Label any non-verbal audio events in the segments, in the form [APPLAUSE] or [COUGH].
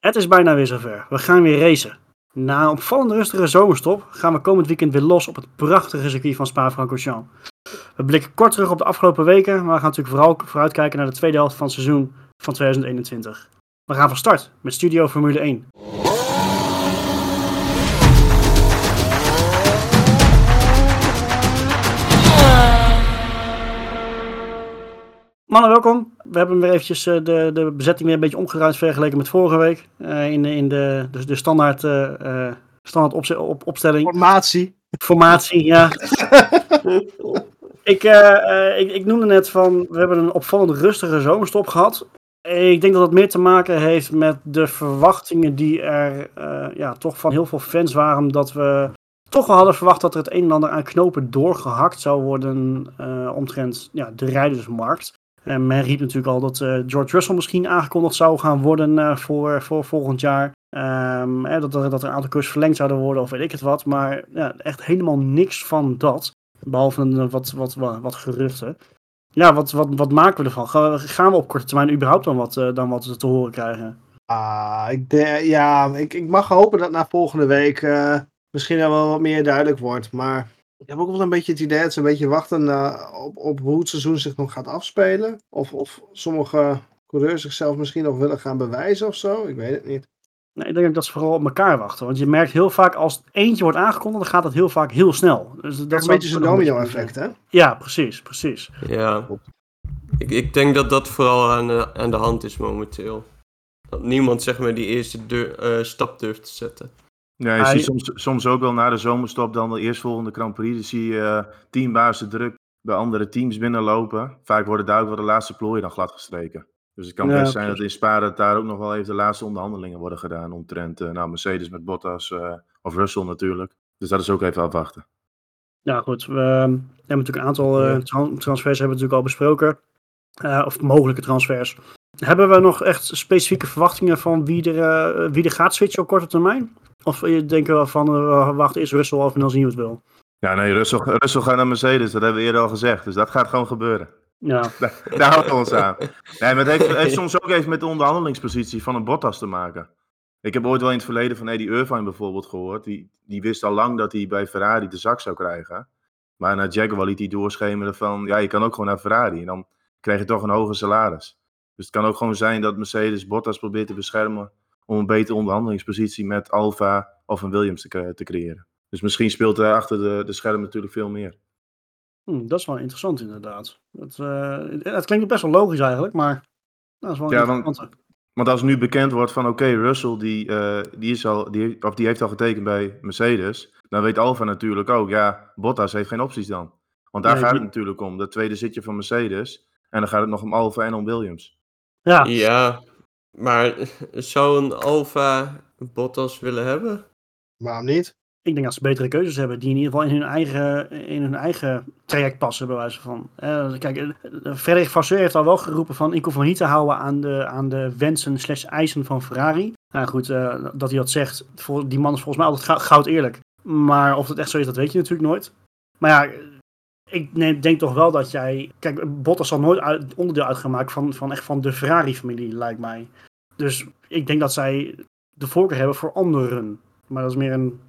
Het is bijna weer zover. We gaan weer racen. Na een opvallend rustige zomerstop gaan we komend weekend weer los op het prachtige circuit van Spa-Francorchamps. We blikken kort terug op de afgelopen weken, maar we gaan natuurlijk vooral vooruitkijken naar de tweede helft van het seizoen van 2021. We gaan van start met Studio Formule 1. Mannen, welkom. We hebben weer eventjes eh, de, de bezetting weer een beetje omgeruimd vergeleken met vorige week. Uh, in, de, in de, de, de standaard, uh, standaard opze- op, opstelling. Formatie. Formatie, ja. [LAUGHS] ik, ik, ik noemde net van, we hebben een opvallend rustige zomerstop gehad. Ik denk dat dat meer te maken heeft met de verwachtingen die er ja, toch van heel veel fans waren. Dat we toch wel hadden verwacht dat er het een en ander aan knopen doorgehakt zou worden omtrent ja, de rijdersmarkt. En men riep natuurlijk al dat uh, George Russell misschien aangekondigd zou gaan worden uh, voor, voor volgend jaar. Um, hè, dat, dat er een aantal cursussen verlengd zouden worden of weet ik het wat. Maar ja, echt helemaal niks van dat. Behalve een, wat, wat, wat, geruchten. Ja, wat, wat, wat maken we ervan? Gaan we op korte termijn überhaupt dan wat, uh, dan wat te horen krijgen? Ah, ik ja, ik, ik mag hopen dat na volgende week misschien wel wat meer duidelijk wordt. Maar ik heb ook wel een beetje het idee dat ze een beetje wachten uh, op, op hoe het seizoen zich nog gaat afspelen. Of, of sommige coureurs zichzelf misschien nog willen gaan bewijzen of zo. Ik weet het niet. Nee, ik denk dat ze vooral op elkaar wachten. Want je merkt heel vaak als eentje wordt aangekondigd, dan gaat het heel vaak heel snel. Dus dat, dat is een beetje zo'n domino-effect, hè? Ja, precies, precies. Ja, ik, ik denk dat dat vooral aan de, aan de hand is momenteel. Dat niemand zeg maar die eerste deur, uh, stap durft te zetten. Ja, je ziet soms, soms ook wel na de zomerstop dan de eerstvolgende Grand Prix. Dan zie je uh, teambazen druk bij andere teams binnenlopen. Vaak worden daar ook wel de laatste plooien dan gladgestreken. Dus het kan ja, best zijn dat in Spa dat daar ook nog wel even de laatste onderhandelingen worden gedaan. Omtrent uh, nou, Mercedes met Bottas uh, of Russell natuurlijk. Dus dat is ook even afwachten. Ja goed, we hebben natuurlijk een aantal ja. transfers hebben we natuurlijk al besproken. of mogelijke transfers. Hebben we nog echt specifieke verwachtingen van wie er, wie er gaat switchen op korte termijn? Of je denkt wel van, uh, wacht eerst Russell af en dan zien we het wel. Ja, nee, Russell, Russell gaat naar Mercedes. Dat hebben we eerder al gezegd. Dus dat gaat gewoon gebeuren. Ja. [LAUGHS] Daar, daar houden we ons aan. Nee, maar het heeft, heeft, soms ook even met de onderhandelingspositie van een Bottas te maken. Ik heb ooit wel in het verleden van Eddie Irvine bijvoorbeeld gehoord. Die, die wist al lang dat hij bij Ferrari de zak zou krijgen. Maar naar Jaguar liet hij doorschemeren van... Ja, je kan ook gewoon naar Ferrari. En dan krijg je toch een hoger salaris. Dus het kan ook gewoon zijn dat Mercedes Bottas probeert te beschermen om een betere onderhandelingspositie met Alfa of een Williams te, te creëren. Dus misschien speelt er achter de, de scherm natuurlijk veel meer. Hm, dat is wel interessant inderdaad. Dat, uh, het klinkt best wel logisch eigenlijk, maar dat is wel ja, interessant. Want, want als nu bekend wordt van oké, okay, Russell die, uh, die, is al, die, of die heeft al getekend bij Mercedes, dan weet Alfa natuurlijk ook, ja, Bottas heeft geen opties dan. Want daar nee, gaat die... het natuurlijk om, dat tweede zitje van Mercedes. En dan gaat het nog om Alfa en om Williams. Ja, ja maar zou een Alfa Bottas willen hebben? Waarom niet? Ik denk dat ze betere keuzes hebben die in ieder geval in hun eigen, in hun eigen traject passen, bij wijze van. Kijk, uh, Frederik Vasseur heeft al wel geroepen van ik hoef me niet te houden aan de, aan de wensen slash eisen van Ferrari. Nou goed, uh, dat hij dat zegt, die man is volgens mij altijd goud eerlijk. Maar of dat echt zo is, dat weet je natuurlijk nooit. Maar ja, ik denk toch wel dat jij. Kijk, Bottas zal nooit uit, onderdeel uitgemaakt van, van echt van de Ferrari-familie, lijkt mij. Dus ik denk dat zij de voorkeur hebben voor anderen. Maar dat is meer een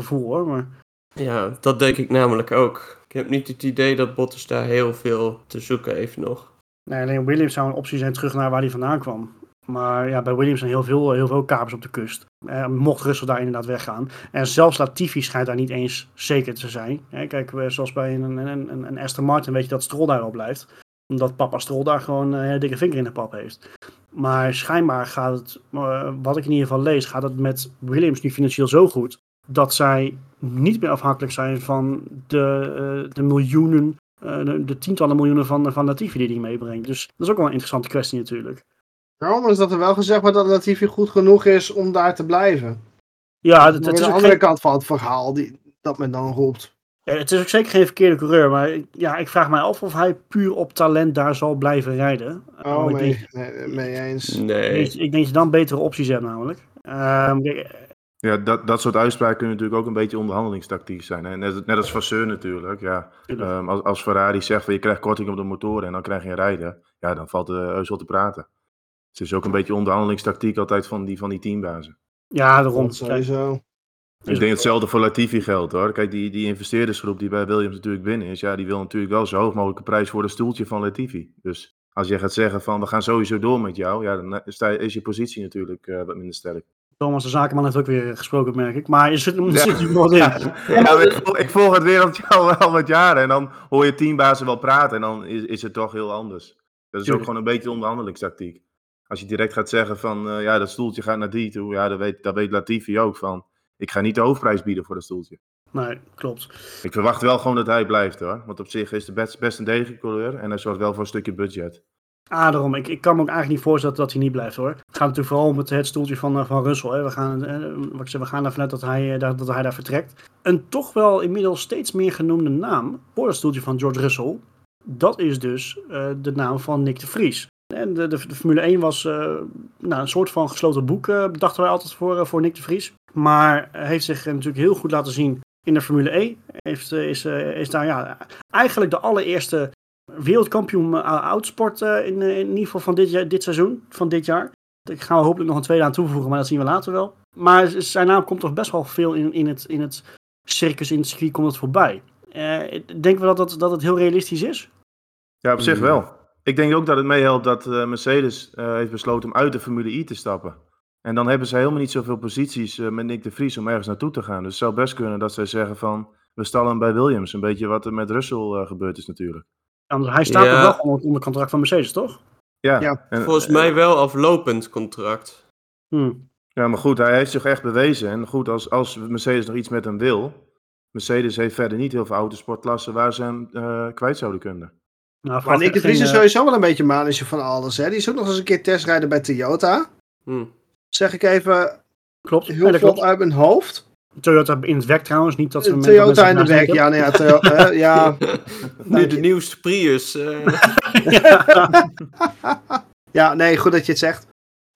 gevoel hoor. Maar... Ja, dat denk ik namelijk ook. Ik heb niet het idee dat Bottas daar heel veel te zoeken heeft nog. Nee, alleen Williams zou een optie zijn terug naar waar hij vandaan kwam. Maar ja, bij Williams zijn heel veel, heel veel kapers op de kust. Eh, mocht Russell daar inderdaad weggaan. En zelfs Latifi schijnt daar niet eens zeker te zijn. Eh, kijk, zoals bij een, een, een, een Aston Martin weet je dat Stroll daar al blijft. Omdat papa Stroll daar gewoon een hele dikke vinger in de pap heeft. Maar schijnbaar gaat het, wat ik in ieder geval lees, gaat het met Williams nu financieel zo goed. Dat zij niet meer afhankelijk zijn van de, de miljoenen, de, de, tientallen miljoenen van, van Latifi die hij meebrengt. Dus dat is ook wel een interessante kwestie natuurlijk. Ja, maar is dat er wel gezegd wordt dat Latifi goed genoeg is om daar te blijven? Ja, het, het is de andere geen... kant van het verhaal die, dat men dan roept. Ja, het is ook zeker geen verkeerde coureur, maar ja, ik vraag mij af of hij puur op talent daar zal blijven rijden. Oh, mee, denk, nee, mee eens. Nee. Ik, ik denk dat je dan betere opties hebt namelijk. Um, ja, dat, dat soort uitspraken kunnen natuurlijk ook een beetje onderhandelingstactiek zijn. Hè? Net, net als Vasseur natuurlijk. Ja. Um, als, als Ferrari zegt van je krijgt korting op de motoren en dan krijg je een rijden, ja, dan valt er heus wel te praten. Het is ook een beetje onderhandelingstactiek altijd van die, van die teambazen. Ja, daarom. Dat sowieso. Ik denk hetzelfde voor Latifi geldt hoor. Kijk, die, die investeerdersgroep die bij Williams natuurlijk binnen is, ja, die wil natuurlijk wel zo hoog mogelijke prijs voor een stoeltje van Latifi. Dus als je gaat zeggen van we gaan sowieso door met jou, ja, dan je- is je positie natuurlijk eh, wat minder sterk. Thomas de Zakenman heeft ook weer gesproken, merk ik. Maar er zit, er Ja. nog in. Ja, ik, volg- ik volg het wereldje [LAUGHS] al wel wat jaren en dan hoor je teambazen wel praten en dan is, is het toch heel anders. Dat is ook gewoon een beetje onderhandelingstactiek. Als je direct gaat zeggen van eh, ja, dat stoeltje gaat naar die toe, ja, dat weet, dat weet Latifi ook van. Ik ga niet de hoofdprijs bieden voor dat stoeltje. Nee, klopt. Ik verwacht wel gewoon dat hij blijft hoor. Want op zich is de best, best een degelijke coureur en hij zorgt wel voor een stukje budget. Ah, daarom. Ik, ik kan me ook eigenlijk niet voorstellen dat hij niet blijft hoor. Het gaat natuurlijk vooral om het, het stoeltje van, eh, van Russell. Hè. We, gaan, eh, wat ik zeg, we gaan ervan uit dat hij, dat, dat hij daar vertrekt. Een toch wel inmiddels steeds meer genoemde naam voor het stoeltje van George Russell. Dat is dus de naam van Nick de Vries. En de, de, de Formule 1 was eh, nou, een soort van gesloten boek, eh, dachten wij altijd voor, eh, voor Nick de Vries. Maar hij heeft zich natuurlijk heel goed laten zien in de Formule E. Heeft, is, is daar ja, eigenlijk de allereerste wereldkampioen uh, oudsport eh, in, in ieder geval van dit, jaar- dit seizoen, van dit jaar. Ik ga er hopelijk nog een tweede aan toevoegen, maar dat zien we later wel. Maar zijn naam komt toch best wel veel in, in, het, in het circus, in het circuit komt het voorbij. Eh, denken we dat, dat, dat het heel realistisch is? Ja, op zich Mm. wel. Ik denk ook dat het meehelpt dat eh, Mercedes eh, heeft besloten om uit de Formule I te stappen. En dan hebben ze helemaal niet zoveel posities eh, met Nick de Vries om ergens naartoe te gaan. Dus het zou best kunnen dat zij zeggen van, we stallen hem bij Williams. Een beetje wat er met Russell eh, gebeurd is natuurlijk. Ja, hij staat Ja. toch wel gewoon onder contract van Mercedes, toch? Ja, Ja. en- Volgens mij wel aflopend contract. Hm. Ja, maar goed, hij heeft zich echt bewezen. En goed, als, als Mercedes nog iets met hem wil. Mercedes heeft verder niet heel veel autosportklassen waar ze hem eh, kwijt zouden kunnen. Nou, Maar Nick de Vries is eh, sowieso wel een beetje manager van alles. Hè? Die is ook nog eens een keer testrijden bij Toyota. Hm. Zeg ik even Klopt, heel vlot klopt. uit mijn hoofd. Toyota in het werk trouwens, niet dat we Eh, Toyota in de zitten. Ja, nee, ja, Toyo- [LAUGHS] eh, ja. [LAUGHS] nu de nieuwste Prius. eh. [LAUGHS] ja, nee, goed dat je het zegt.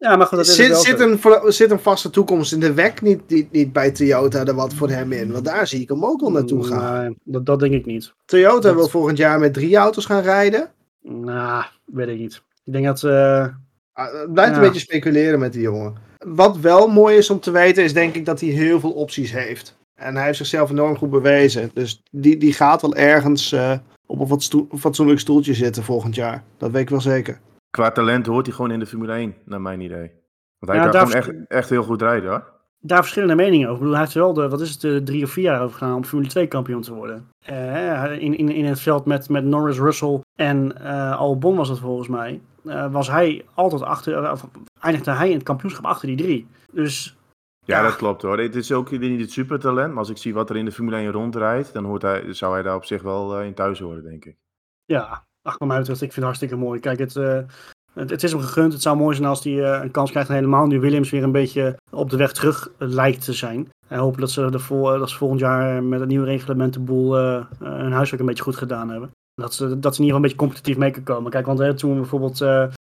Ja, maar goed, dat is het Zit, een, zit een vaste toekomst in de weg niet, niet, niet bij Toyota er wat voor hem in? Want daar zie ik hem ook wel naartoe gaan. Nee, dat, dat denk ik niet. Toyota dat- wil volgend jaar met drie auto's gaan rijden. Nou, weet ik niet. Ik denk dat... Ah, Het blijft een beetje speculeren met die jongen. Wat wel mooi is om te weten, is denk ik dat hij heel veel opties heeft. En hij heeft zichzelf enorm goed bewezen. Dus die, die gaat wel ergens eh, op een fatsoen- fatsoenlijk stoeltje zitten volgend jaar. Dat weet ik wel zeker. Qua talent hoort hij gewoon in de Formule 1, naar mijn idee. Want hij Ja, kan daar gewoon echt, echt heel goed rijden hoor. daar verschillende meningen over. Ik bedoel, hij heeft er wel de, wat is het, de drie of vier jaar over gedaan om Formule 2 kampioen te worden. Eh, in, in, in het veld met, met Norris, Russell en eh Albon was dat volgens mij. eh, was hij altijd achter, eh, of eindigde hij in het kampioenschap achter die drie. Dus Ja, dat klopt hoor. Het is ook niet het supertalent. Maar als ik zie wat er in de Formule 1 rondrijdt, dan hoort hij, zou hij daar op zich wel eh, in thuis horen, denk ik. ja, ach, wat mij betreft, ik vind het hartstikke mooi. Kijk, het, eh, het, het is hem gegund. Het zou mooi zijn als hij eh, een kans krijgt. En helemaal nu Williams weer een beetje op de weg terug eh, lijkt te zijn. En hopen dat ze, dat ze volgend jaar met het nieuwe reglement de boel hun huiswerk een beetje goed gedaan hebben. Dat ze, dat ze in ieder geval een beetje competitief mee kunnen komen. Kijk, want toen bijvoorbeeld,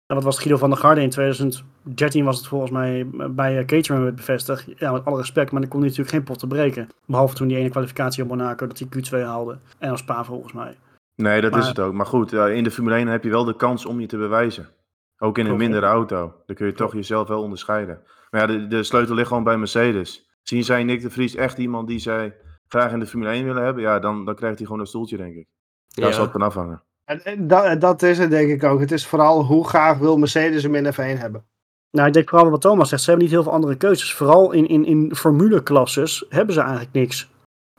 wat was Guido van der Garde in 2013 was het volgens mij bij Caterham werd bevestigd. Ja, met alle respect, maar dan kon hij natuurlijk geen pot te breken. Behalve toen die ene kwalificatie op Monaco, dat hij Q2 haalde. En als Spa volgens mij. Nee, dat Maar- is het ook. Maar goed, in de Formule 1 heb je wel de kans om je te bewijzen. Ook in een mindere auto. Dan kun je toch jezelf wel onderscheiden. Maar ja, de, de sleutel ligt gewoon bij Mercedes. Zien zij Nick de Vries echt iemand die zij graag in de Formule 1 willen hebben? Ja, dan, dan krijgt hij gewoon een stoeltje, denk ik. Daar Ja. zal het van afhangen. En, en dat, dat is het denk ik ook. Het is vooral hoe graag wil Mercedes hem in F1 hebben. Nou, ik denk vooral wat Thomas zegt. Ze hebben niet heel veel andere keuzes. Vooral in, in, in formuleklasses hebben ze eigenlijk niks.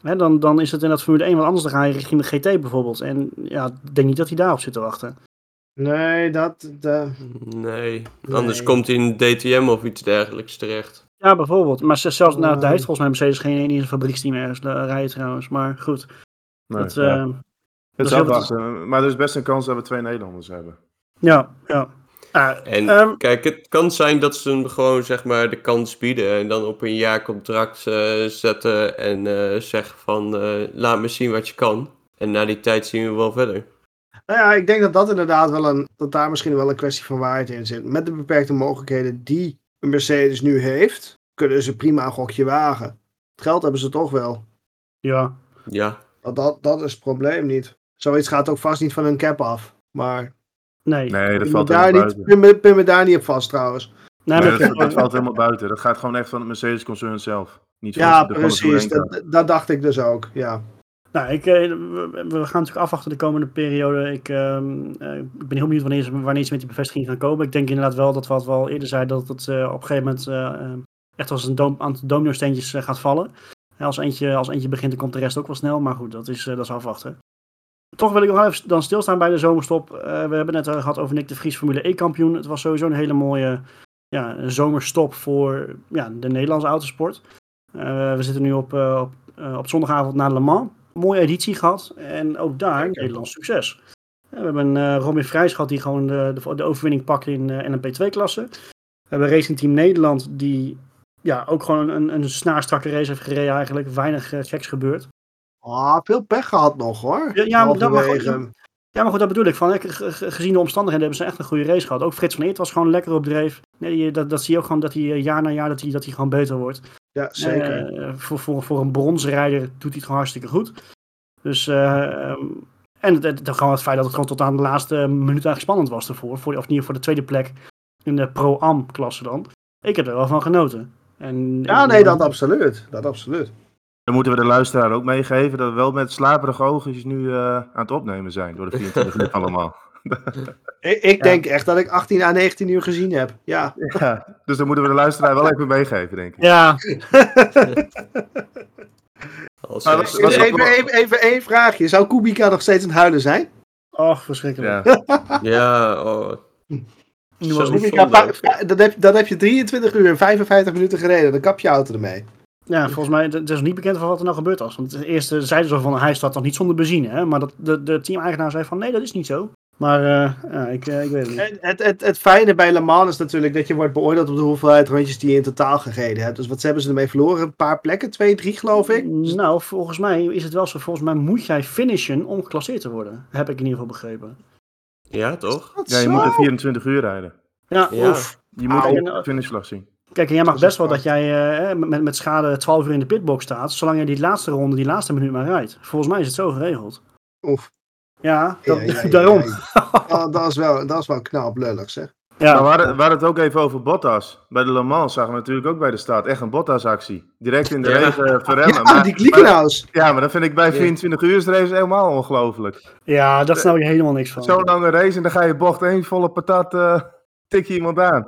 Hè, dan, dan is het in dat Formule 1 wat anders. Dan ga je richting de GT bijvoorbeeld. En ja, ik denk niet dat hij daarop zit te wachten. Nee, dat... De... Nee, anders komt hij in DTM of iets dergelijks terecht. Ja, bijvoorbeeld. Maar ze- zelfs, nou, daar heeft volgens mij Mercedes geen één in zijn fabrieksteam ergens eh, rijden trouwens. Maar goed. Nee, dat, ja. eh, het afwachten. Maar er is best een kans dat we twee Nederlanders hebben. ja, ja. Ah, En ehm, kijk, het kan zijn dat ze hem gewoon zeg maar de kans bieden en dan op een jaar contract eh, zetten en eh, zeggen van eh, laat me zien wat je kan. En na die tijd zien we wel verder. Nou ja, ik denk dat dat inderdaad wel een... Dat daar misschien wel een kwestie van waarheid in zit. Met de beperkte mogelijkheden die een Mercedes nu heeft... Kunnen ze prima een gokje wagen. Het geld hebben ze toch wel. ja. Ja, Dat, dat, dat is het probleem niet. Zoiets gaat ook vast niet van hun cap af. Maar Nee. Nee, dat valt daar helemaal niet, buiten. pin, me, pin me daar niet op vast trouwens. Nee, dat, valt helemaal buiten. Dat gaat gewoon echt van het Mercedes-concern zelf. Niet van, Ja, de precies. Dat, dat dacht ik dus ook. Ja. Nou, ik, eh, we, we gaan natuurlijk afwachten de komende periode. Ik, ehm, eh, ik ben heel benieuwd wanneer ze, wanneer ze met die bevestiging gaan komen. Ik denk inderdaad wel dat wat we al eerder zeiden, dat het eh, op een gegeven moment eh, eh, echt als een dom, aantal domino-steentjes gaat vallen. Als, eentje, als eentje begint, dan komt de rest ook wel snel. Maar goed, dat is, eh, dat is afwachten. Toch wil ik nog even dan stilstaan bij de zomerstop. Eh, we hebben net eh, gehad over Nick de Vries, Formule E-kampioen. Het was sowieso een hele mooie ja, een zomerstop voor ja, de Nederlandse autosport. Eh, we zitten nu op, eh, op, op zondagavond naar Le Mans. Mooie editie gehad. En ook daar Nederlands succes. We hebben eh Robin Vrijs gehad die gewoon de, de, de overwinning pakte in de NMP2-klasse. We hebben Racing Team Nederland die ja, ook gewoon een, een snaarstrakke race heeft gereden eigenlijk. Weinig geks gebeurd. Ah, veel pech gehad nog hoor. Ja, ja, maar dat mag Halverwege. ook- Ja, maar goed, dat bedoel ik. Van, gezien de omstandigheden hebben ze echt een goede race gehad. Ook Frits van Eert was gewoon lekker op dreef. Nee, dat, dat zie je ook gewoon dat hij eh, jaar na jaar dat hij, dat hij gewoon beter wordt. Ja, zeker. Eh, voor, voor, voor een bronsrijder doet hij het gewoon hartstikke goed. Dus, eh, ehm, en het, het, gewoon het feit dat het gewoon tot aan de laatste minuut eigenlijk spannend was ervoor. Voor, of niet voor de tweede plek in de Pro-Am-klasse dan. Ik heb er wel van genoten. En, ja, nee, dat absoluut. Dat absoluut. Dan moeten we de luisteraar ook meegeven dat we wel met slaperige oogjes nu eh, aan het opnemen zijn. Door de 24 uur allemaal. [LAUGHS] Ik, ik Ja. denk echt dat ik 18 à 19 uur gezien heb. Ja. [LAUGHS] Ja, dus dan moeten we de luisteraar wel even meegeven, denk ik. Ja, [LAUGHS] Als Dus even, even, even één vraagje. Zou Kubica nog steeds aan het huilen zijn? och, verschrikkelijk. Ja. Oh. Was Kubica, dan, heb, dan heb je 23 uur en 55 minuten gereden. Dan kap je auto ermee. Ja, volgens mij het is niet bekend van wat er nou gebeurd was. Want eerst zeiden ze van hij staat nog niet zonder benzine. Hè? Maar dat, de, de team-eigenaar zei van nee, dat is niet zo. Maar eh, ja, ik, eh, ik weet het niet. En het, het, het fijne bij Le Mans is natuurlijk dat je wordt beoordeeld op de hoeveelheid rondjes die je in totaal gereden hebt. Dus wat hebben ze ermee verloren? Een paar plekken, twee, drie geloof ik. Nou, volgens mij is het wel zo. Volgens mij moet jij finishen om geclasseerd te worden. Heb ik in ieder geval begrepen. ja, toch? Ja, je zo? moet er 24 uur rijden. Ja, Ja. oef. Je moet Au. de finishvlag zien. Kijk, en jij mag best wel dat jij eh, met, met schade 12 uur in de pitbox staat. Zolang jij die laatste ronde, die laatste minuut maar rijdt. Volgens mij is het zo geregeld. Oef. Ja, dat, Ja, ja, [LAUGHS] ja, daarom. ja. Dat, is wel, dat is wel knap lullig zeg. Ja. Maar we hadden, we hadden het ook even over Bottas. Bij de Le Mans zagen we natuurlijk ook bij de start echt een Bottas-actie. Direct in de Ja. regen verremmen. Ja, maar, die maar- ja, maar dat vind ik bij 24 uur race helemaal ongelooflijk. ja, daar snap ik helemaal niks van. Zo'n lange race en dan ga je bocht één volle patat, eh, tik je iemand aan.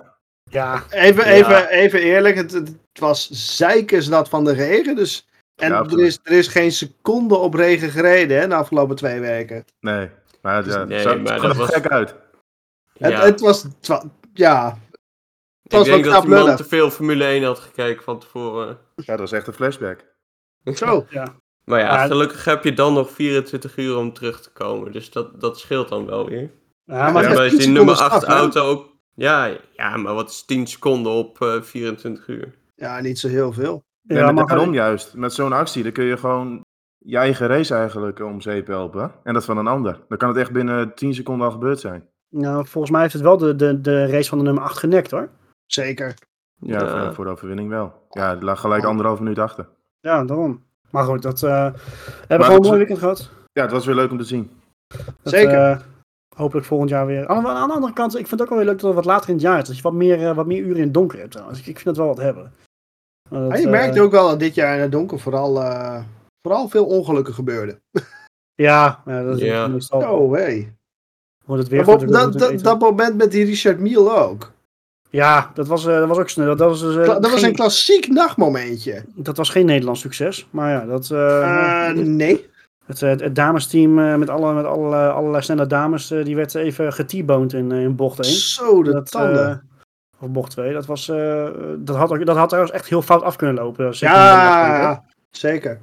Ja, Even, Ja. even, even eerlijk, het, het was zeikersnat van de regen. Dus, en Ja, er, is, er is geen seconde op regen gereden hè, de afgelopen twee weken. Nee, maar het, ja, Nee, maar er dat was- gek uit. Het, Ja. het was, het ja, het Ik was wel denk dat lullig. te veel Formule 1 had gekeken van tevoren. Ja, dat was echt een flashback. Zo. [LAUGHS] Maar ja, Ja. gelukkig heb je dan nog 24 uur om terug te komen. Dus dat, dat scheelt dan wel weer. ja maar Ja, 10 die nummer seconden 8 straf, hè? auto ook... Ja, ja, maar wat is 10 seconden op eh, 24 uur? Ja, niet zo heel veel. Nee, ja, maar daarom juist. Met zo'n actie, dan kun je gewoon je eigen race eigenlijk om zeep helpen. En dat van een ander. Dan kan het echt binnen 10 seconden al gebeurd zijn. nou, volgens mij heeft het wel de, de, de race van de nummer 8 genekt hoor. Zeker. Ja. Voor, voor de overwinning wel. Ja, het lag gelijk anderhalf minuut achter. Ja, daarom. Maar goed, dat, eh, we hebben Maar gewoon een mooi weekend gehad. Ja, het was weer leuk om te zien. Dat, Zeker. Hopelijk volgend jaar weer. Aan, aan de andere kant, ik vind het ook wel weer leuk dat het wat later in het jaar is. Dat je wat meer, eh, wat meer uren in het donker hebt trouwens. Ik, ik vind het wel wat hebben. Dat, je eh, merkt ook wel dat dit jaar in het donker vooral, eh, vooral veel ongelukken gebeurden. [LAUGHS] Ja, ja, dat is meestal. Oh, hey. Wordt het weer dat, dat, dat moment met die Richard Miel ook. Ja, dat was, eh, dat was ook snel. Dat was, dat was een klassiek nachtmomentje. dat was geen Nederlands succes. Maar ja, dat, eh, Eh, nee. Het, het, het damesteam eh, met, alle, met alle, allerlei snelle dames, eh, die werd even getieboned in, eh, in bocht 1. Zo, de dat, tanden. eh, of bocht 2. Dat, was, eh, dat, had, dat had trouwens echt heel fout af kunnen lopen. zeker ja, zeker.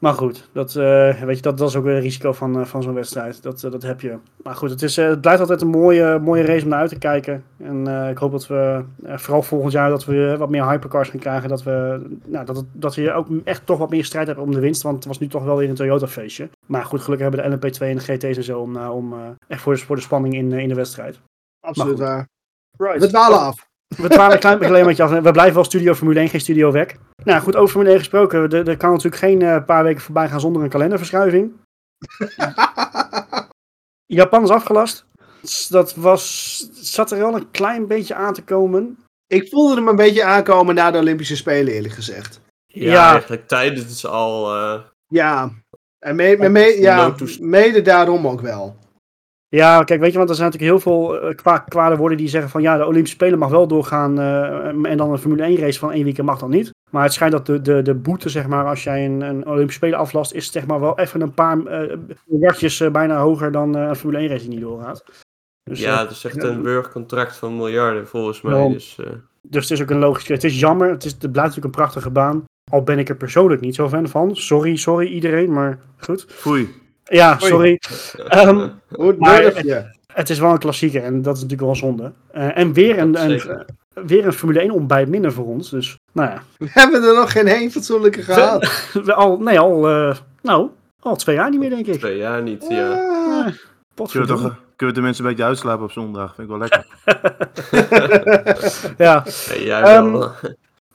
Maar goed, dat, eh, weet je, dat, dat is ook weer een risico van, eh, van zo'n wedstrijd. Dat, eh, dat heb je. Maar goed, het, is, eh, het blijft altijd een mooie, mooie race om naar uit te kijken. En eh, ik hoop dat we, vooral volgend jaar, dat we wat meer hypercars gaan krijgen. Dat we, nou, dat, dat je ook echt toch wat meer strijd hebt om de winst. Want het was nu toch wel weer een Toyota feestje. Maar goed, gelukkig hebben de LMP2 en de GT's en zo om, om eh, echt voor de, voor de spanning in, in de wedstrijd. Absoluut waar. Right. We dwalen af. We dwalen een klein beetje af. We blijven wel Studio Formule 1, geen Studio WEC. Nou goed, over Formule 1 gesproken. Er, er kan natuurlijk geen eh, paar weken voorbij gaan zonder een kalenderverschuiving. [LAUGHS] Japan is afgelast. dat was, zat er wel een klein beetje aan te komen. Ik voelde hem een beetje aankomen na de Olympische Spelen, eerlijk gezegd. Ja, Ja. eigenlijk tijdens al. eh, Ja, en me, me- me- ja, mede daarom ook wel. Ja, kijk, weet je, want er zijn natuurlijk heel veel eh, kwa kwade woorden die zeggen van ja, de Olympische Spelen mag wel doorgaan eh, en dan een Formule 1 race van één weekend mag dan niet. Maar het schijnt dat de, de, de boete, zeg maar, als jij een, een Olympische Spelen aflast, is zeg maar wel even een paar eh miljardjes bijna hoger dan een Formule 1 race die niet doorgaat. Dus, ja, het is echt een burgercontract van miljarden volgens mij. Dus, dus het is ook een logisch. Het is jammer, het, is, het blijft natuurlijk een prachtige baan. Al ben ik er persoonlijk niet zo fan van. Sorry, sorry iedereen, maar goed. Foei. Ja, sorry. [LAUGHS] Ehm, Hoe Maar- durf je? Het is wel een klassieker en dat is natuurlijk wel zonde. Eh, en weer een, een, weer een Formule 1 ontbijt minder voor ons. Dus, nou ja. We hebben er nog geen één fatsoenlijke gehad. [LAUGHS] We al, nee, al, eh, nou, al twee jaar niet meer, denk ik. twee jaar niet. Ja. Ah. Kunnen we, toch, kunnen we de mensen een beetje uitslapen op zondag? Vind ik wel lekker. [LAUGHS] Ja. Jij Ehm.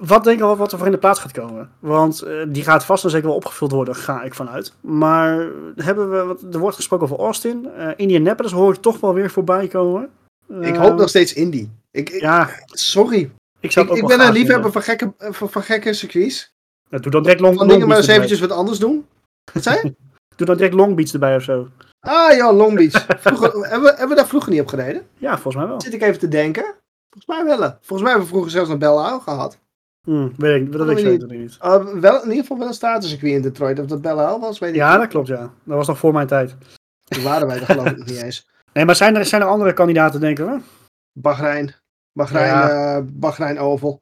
Wat denk wel wat er voor in de plaats gaat komen? Want eh, die gaat vast en zeker wel opgevuld worden, ga ik vanuit. Maar hebben we, er wordt gesproken over Austin. Eh Indianapolis hoor ik toch wel weer voorbij komen. Ik Eh, hoop nog steeds Indy. Ik, ik- Ja, sorry. ik zou Ik, ik ben een liefhebber van gekke, van, van gekke circuits. Doe dan direct Long, Long dingen maar Beach eens erbij. eventjes wat anders doen. Wat zei je? [LAUGHS] Doe dan direct Long Beach erbij of zo. Ah ja, Long Beach. Vroeger, [LAUGHS] hebben, we, hebben we daar vroeger niet op gereden? Ja, volgens mij wel. Zit ik even te denken. Volgens mij wel. Volgens mij hebben we vroeger zelfs een Belle gehad. Hm, weet ik, dat weet ik zo niet. Uh, wel, in ieder geval wel een statuscircuit in Detroit. Of dat Belle Isle was, weet ik Ja, niet. dat klopt, ja. Dat was nog voor mijn tijd. Toen waren wij er geloof ik niet eens. [LAUGHS] Nee, maar zijn er, zijn er andere kandidaten, denken we? Bahrein. Bahrein, Ja. eh, Bahrein Oval.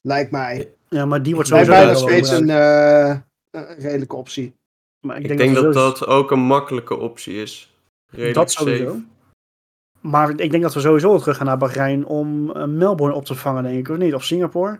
Lijkt mij. Ja, maar die wordt Lijkt sowieso mij nog wel steeds een, eh, een redelijke optie. Maar ik, Ik denk, denk dat dat ook een makkelijke optie is. Redelijk Dat sowieso. safe. Maar ik denk dat we sowieso terug gaan naar Bahrein om eh, Melbourne op te vangen, denk ik, of niet? Of Singapore?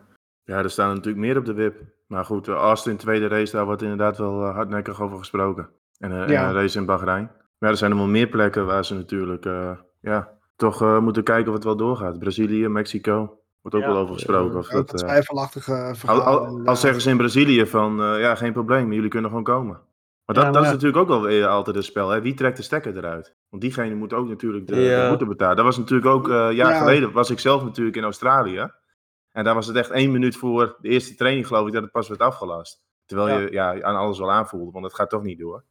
Ja, er staan natuurlijk meer op de wip. Maar goed, eh, Austin, tweede race, daar wordt inderdaad wel eh, hardnekkig over gesproken. En, eh, en een race in Bahrein. Maar er zijn wel meer plekken waar ze natuurlijk eh, ja, toch eh, moeten kijken wat wel doorgaat. Brazilië, Mexico. Wordt ook Ja. wel over gesproken. Of dat, twijfelachtige al, verhaal. al, En, al zeggen ze in Brazilië van, eh, ja, geen probleem, jullie kunnen gewoon komen. Maar dat, Ja, maar dat is natuurlijk ook wel weer altijd een spel. Hè? Wie trekt de stekker eruit? Want diegene moet ook natuurlijk de, Ja. de boete betalen. Dat was natuurlijk ook, eh, een jaar Ja. geleden was ik zelf natuurlijk in Australië. En daar was het echt één minuut voor de eerste training geloof ik dat het pas werd afgelast. Terwijl je ja, aan alles wel aanvoelde, want dat gaat toch niet door.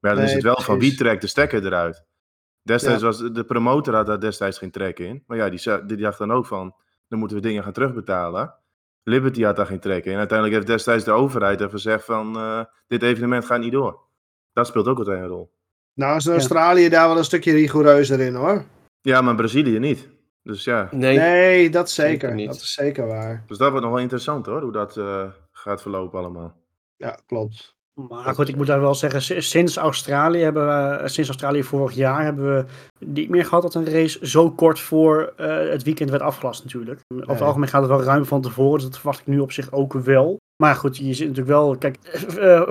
Maar dan is het wel van wie trekt de stekker eruit? Destijds Ja. was de promotor had daar destijds geen trek in. Maar ja, die, die dacht dan ook van, dan moeten we dingen gaan terugbetalen. Liberty had daar geen trek in. En uiteindelijk heeft destijds de overheid even gezegd van, eh, dit evenement gaat niet door. Dat speelt ook altijd een rol. Nou is in Australië daar wel een stukje rigoureuzer in hoor. Ja, maar Brazilië niet. Dus ja, Nee, Nee, dat zeker. Zeker niet. Dat is zeker waar. dus dat wordt nog wel interessant hoor, hoe dat eh, gaat verlopen allemaal. Ja, klopt. Maar goed, ik moet daar wel zeggen, si- sinds Australië hebben we, eh, sinds Australië vorig jaar hebben we niet meer gehad dat een race zo kort voor eh, het weekend werd afgelast natuurlijk. Over het Nee. algemeen gaat het wel ruim van tevoren, dus dat verwacht ik nu op zich ook wel. Maar goed, je zit natuurlijk wel, kijk,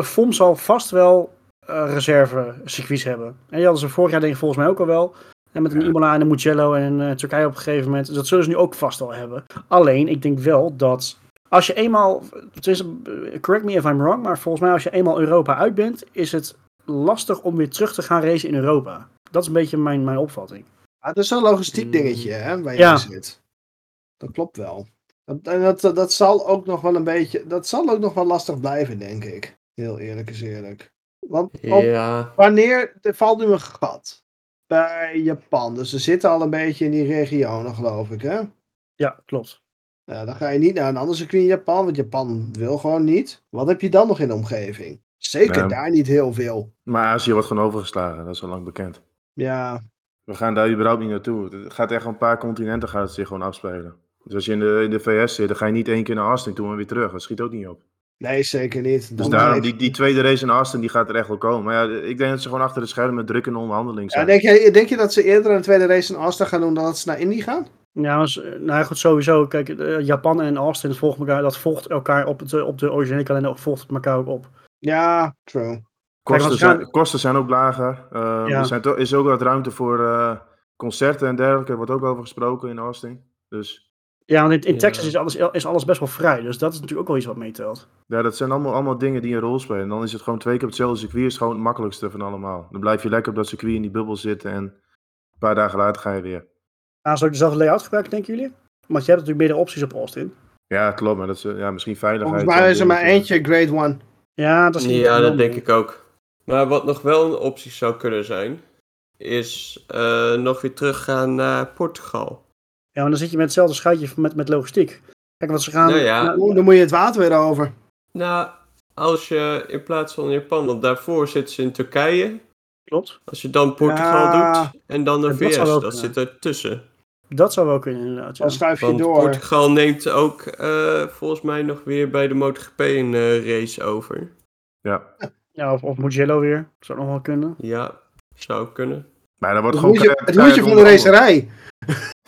FOM zal vast wel eh reserve circuits hebben. En die hadden ze vorig jaar denk ik volgens mij ook al wel. En met een Ja. Imola en een Mugello en een eh, Turkije op een gegeven moment. Dus dat zullen ze nu ook vast wel hebben. Alleen, ik denk wel dat als je eenmaal, eh, correct me if I'm wrong, maar volgens mij als je eenmaal Europa uit bent, is het lastig om weer terug te gaan racen in Europa. Dat is een beetje mijn, mijn opvatting. Ja, het is zo'n logistiek Mm. dingetje hè, waar je Ja. in zit. Dat klopt wel. Dat, en dat, dat zal ook nog wel een beetje, dat zal ook nog wel lastig blijven, denk ik. Heel eerlijk is eerlijk. Want op, ja. wanneer, er valt nu een gat bij Japan. Dus ze zitten al een beetje in die regionen, geloof ik, hè? Ja, klopt. Nou, dan ga je niet naar een ander circuit in Japan, want Japan wil gewoon niet. Wat heb je dan nog in de omgeving? Zeker Ja. daar niet heel veel. Maar Azië wordt gewoon overgeslagen, dat is al lang bekend. Ja, We gaan daar überhaupt niet naartoe. Het gaat echt een paar continenten gaat het zich gewoon afspelen. Dus als je in de, in de VS zit, dan ga je niet één keer naar Austin toe en weer terug. Dat schiet ook niet op. nee, zeker niet. Dus daarom, die, die tweede race in Austin, die gaat er echt wel komen. Maar ja, ik denk dat ze gewoon achter de schermen druk in onderhandeling Ja, zijn. denk, je, denk je dat ze eerder een tweede race in Austin gaan doen dan dat ze naar Indy gaan? Ja, maar, nou ja, goed, sowieso. Kijk, eh, Japan en Austin volgen elkaar, dat volgt elkaar op, het, op de originele kalender, volgt het elkaar ook op. Ja, true. kosten, zijn, kosten zijn ook lager. Eh, Ja. Er zijn to- is ook wat ruimte voor eh, concerten en dergelijke. Er wordt ook over gesproken in Austin. Dus Ja, want in, in Ja. Texas is alles, is alles best wel vrij, dus dat is natuurlijk ook wel iets wat meetelt. ja, dat zijn allemaal, allemaal dingen die een rol spelen. En dan is het gewoon twee keer op hetzelfde circuit. is gewoon het makkelijkste van allemaal. Dan blijf je lekker op dat circuit in die bubbel zitten. En paar dagen later ga je weer. Gaan ze ook dezelfde layout gebruiken, denken jullie? Want je hebt natuurlijk meerdere opties op Austin. Ja, klopt. Maar dat is ja, misschien veiligheid. Volgens mij is er maar eentje grade one. Ja, dat is niet Ja, dat denk ik ook. Maar wat nog wel een optie zou kunnen zijn, is eh, nog weer teruggaan naar Portugal. Ja, maar dan zit je met hetzelfde schuitje met, met logistiek. Kijk, wat ze gaan... Nou ja. nou, dan moet je het water weer over. Nou, als je in plaats van Japan, want daarvoor zitten ze in Turkije. klopt. Als je dan Portugal Ja. doet en dan de dat VS, wel dat kunnen. zit ertussen. Dat zou wel kunnen, inderdaad. Ja. Dan schuif je Want door. Portugal neemt ook eh, volgens mij nog weer bij de MotoGP een eh, race over. Ja. Ja, of, of Mugello weer. Dat zou nog wel kunnen. Ja, zou kunnen. Maar dan wordt Het gewoon hoedje, het hoedje van de racerij.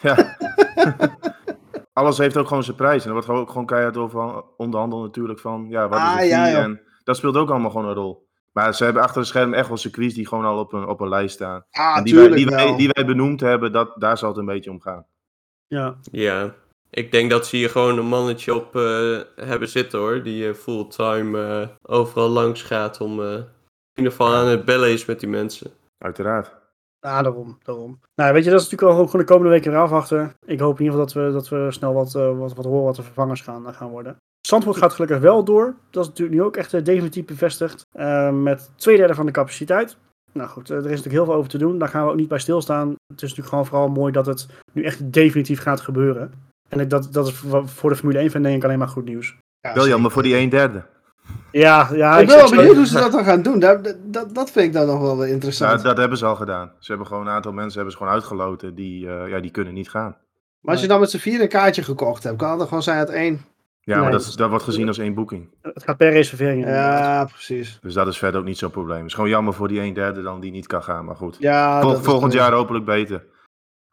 Ja. [LAUGHS] [LAUGHS] Alles heeft ook gewoon zijn prijs. En er wordt gewoon, ook gewoon keihard over onderhandeld natuurlijk van, ja, wat is Ah, ja. En dat speelt ook allemaal gewoon een rol. Maar ze hebben achter de schermen echt wel circuits die gewoon al op een, op een lijst staan. Ah, en die wij, tuurlijk die, wij, wel. die wij benoemd hebben, dat, daar zal het een beetje om gaan. Ja. Ja, ik denk dat ze hier gewoon een mannetje op eh, hebben zitten hoor. Die eh, fulltime eh, overal langs gaat om eh, in ieder geval aan het bellen is met die mensen. Uiteraard. Ja, daarom, daarom. Nou, weet je, dat is natuurlijk al gewoon de komende weken weer afwachten. Ik hoop in ieder geval dat we, dat we snel wat, eh, wat, wat horen wat de vervangers gaan, eh, gaan worden. Zandvoort gaat gelukkig wel door. Dat is natuurlijk nu ook echt eh, definitief bevestigd. Met twee derde van de capaciteit. Nou goed, er is natuurlijk heel veel over te doen. Daar gaan we ook niet bij stilstaan. Het is natuurlijk gewoon vooral mooi dat het nu echt definitief gaat gebeuren. En dat, dat is voor de Formule 1 fan denk ik alleen maar goed nieuws. Ja, jammer voor die een derde. Ja, ja. Ik ben wel benieuwd hoe ze dat dan gaan doen. Dat, dat, dat vind ik dan nog wel interessant. Nou, dat hebben ze al gedaan. Ze hebben gewoon een aantal mensen hebben ze gewoon uitgeloten die, eh, ja, die kunnen niet gaan. Maar als je dan met z'n vier een kaartje gekocht hebt, kan het dan gewoon zijn uit één. Ja, Nee. maar dat, is- dat wordt gezien als één boeking. Het gaat per reservering. Ja, precies. Dus dat is verder ook niet zo'n probleem. Het is gewoon jammer voor die een derde dan die niet kan gaan. Maar goed. Ja, Vol- dat volgend jaar hopelijk beter.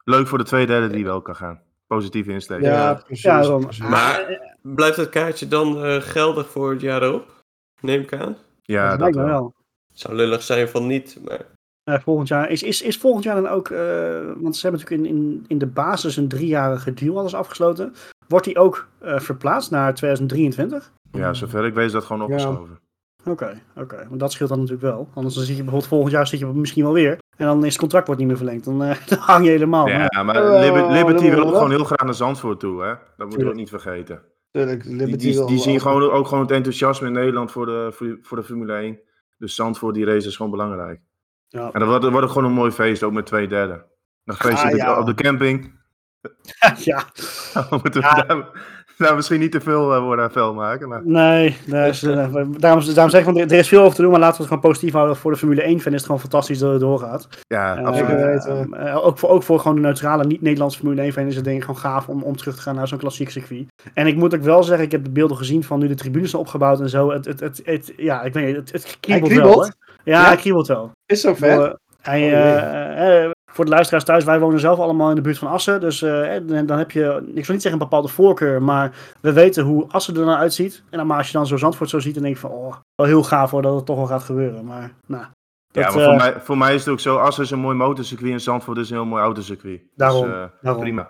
Leuk voor de twee derde die wel kan gaan. Positieve insteek. Ja, Ja. precies. Ja, daarom. precies. Maar blijft het kaartje dan eh, geldig voor het jaar erop? Neem ik aan. Ja, dat wel. wel. Zou lullig zijn van niet, maar... Ja, volgend jaar. Is, is, is volgend jaar dan ook. eh, want ze hebben natuurlijk in, in, in de basis een driejarige deal alles afgesloten. Wordt die ook eh, verplaatst naar 2023? Ja, zover ik weet is dat gewoon opgeschoven. Oké, oké. Want dat scheelt dan natuurlijk wel. Anders dan zit je bijvoorbeeld volgend jaar zit je misschien wel weer. En dan is het contract wordt niet meer verlengd. Dan, eh, [LAUGHS] dan hang je helemaal. Ja, Maar- maar Oh, Liberty wil wil ook gewoon heel graag naar Zandvoort toe, hè? Dat moeten we ook niet vergeten. Tuurlijk, Die, Liberty die, zien gewoon, ook gewoon het enthousiasme in Nederland voor de, voor, voor de Formule 1. Dus Zandvoort, die race is gewoon belangrijk. Ja. En dat wordt, dat wordt ook gewoon een mooi feest, ook met twee derde. Nog feest Ah, op, de, ja. op de camping. [LAUGHS] ja, [LAUGHS] We moeten Ja. Daar misschien niet te veel eh, woorden aan vuil maken. Maar nee. dus, eh, daarom, daarom zeg ik, van, er er is veel over te doen. Maar laten we het gewoon positief houden. Voor de Formule 1 fan is het gewoon fantastisch dat het doorgaat. ja, Eh, absoluut. Ook, voor, ook voor gewoon de neutrale, niet-Nederlandse Formule 1 fan is het denk ik gewoon gaaf om, om terug te gaan naar zo'n klassiek circuit. En ik moet ook wel zeggen, ik heb de beelden gezien van nu de tribunes zijn opgebouwd en zo. Het, het, het, het- ja, ik weet niet, het, het kriebelt, wel. kriebelt? Hoor. Ja, Ja? het kriebelt wel. Is zo ver. hij, Oh, voor de luisteraars thuis, wij wonen zelf allemaal in de buurt van Assen. Dus eh, dan heb je, ik zal niet zeggen een bepaalde voorkeur, maar we weten hoe Assen er nou uitziet. En dan, maar als je dan zo Zandvoort zo ziet, dan denk ik van, oh, wel heel gaaf hoor dat het toch wel gaat gebeuren. Maar, nou, Ja, maar voor, eh, mij, voor mij is het ook zo, Assen is een mooi motorcircuit en Zandvoort is een heel mooi autocircuit. Daarom, Dus, eh, daarom. Prima.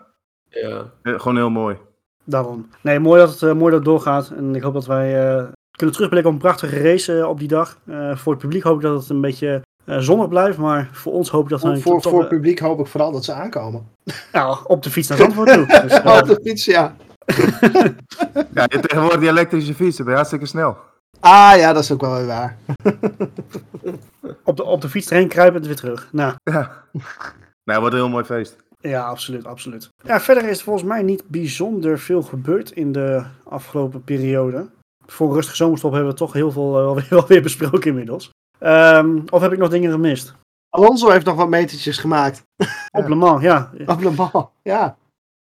Ja. Eh, gewoon heel mooi. Daarom. Nee, mooi dat het, mooi dat het doorgaat. En ik hoop dat wij eh, kunnen terugblikken op een prachtige race op die dag. Eh, voor het publiek hoop ik dat het een beetje zonnig blijft. Maar voor ons hoop ik dat we Voor, voor, voor eh, het publiek hoop ik vooral dat ze aankomen. nou, op de fiets naar [LAUGHS] Zandvoort toe. Dus, eh, Op de fiets, ja. [LAUGHS] Ja, je tegenwoordig die elektrische fiets, dat ben je hartstikke snel. Ah ja, dat is ook wel weer waar. [LAUGHS] op, de, op de fiets erheen kruipen en weer terug. Nou, Ja. Nou, wordt een heel mooi feest. ja, absoluut, absoluut. Ja, verder is er volgens mij niet bijzonder veel gebeurd in de afgelopen periode. Voor een rustige zomerstop hebben we toch heel veel eh, alweer, alweer besproken inmiddels. Ehm, of heb ik nog dingen gemist? Alonso heeft nog wat metertjes gemaakt. [LAUGHS] Op Le Mans, ja. [LAUGHS] Op Le Mans, ja.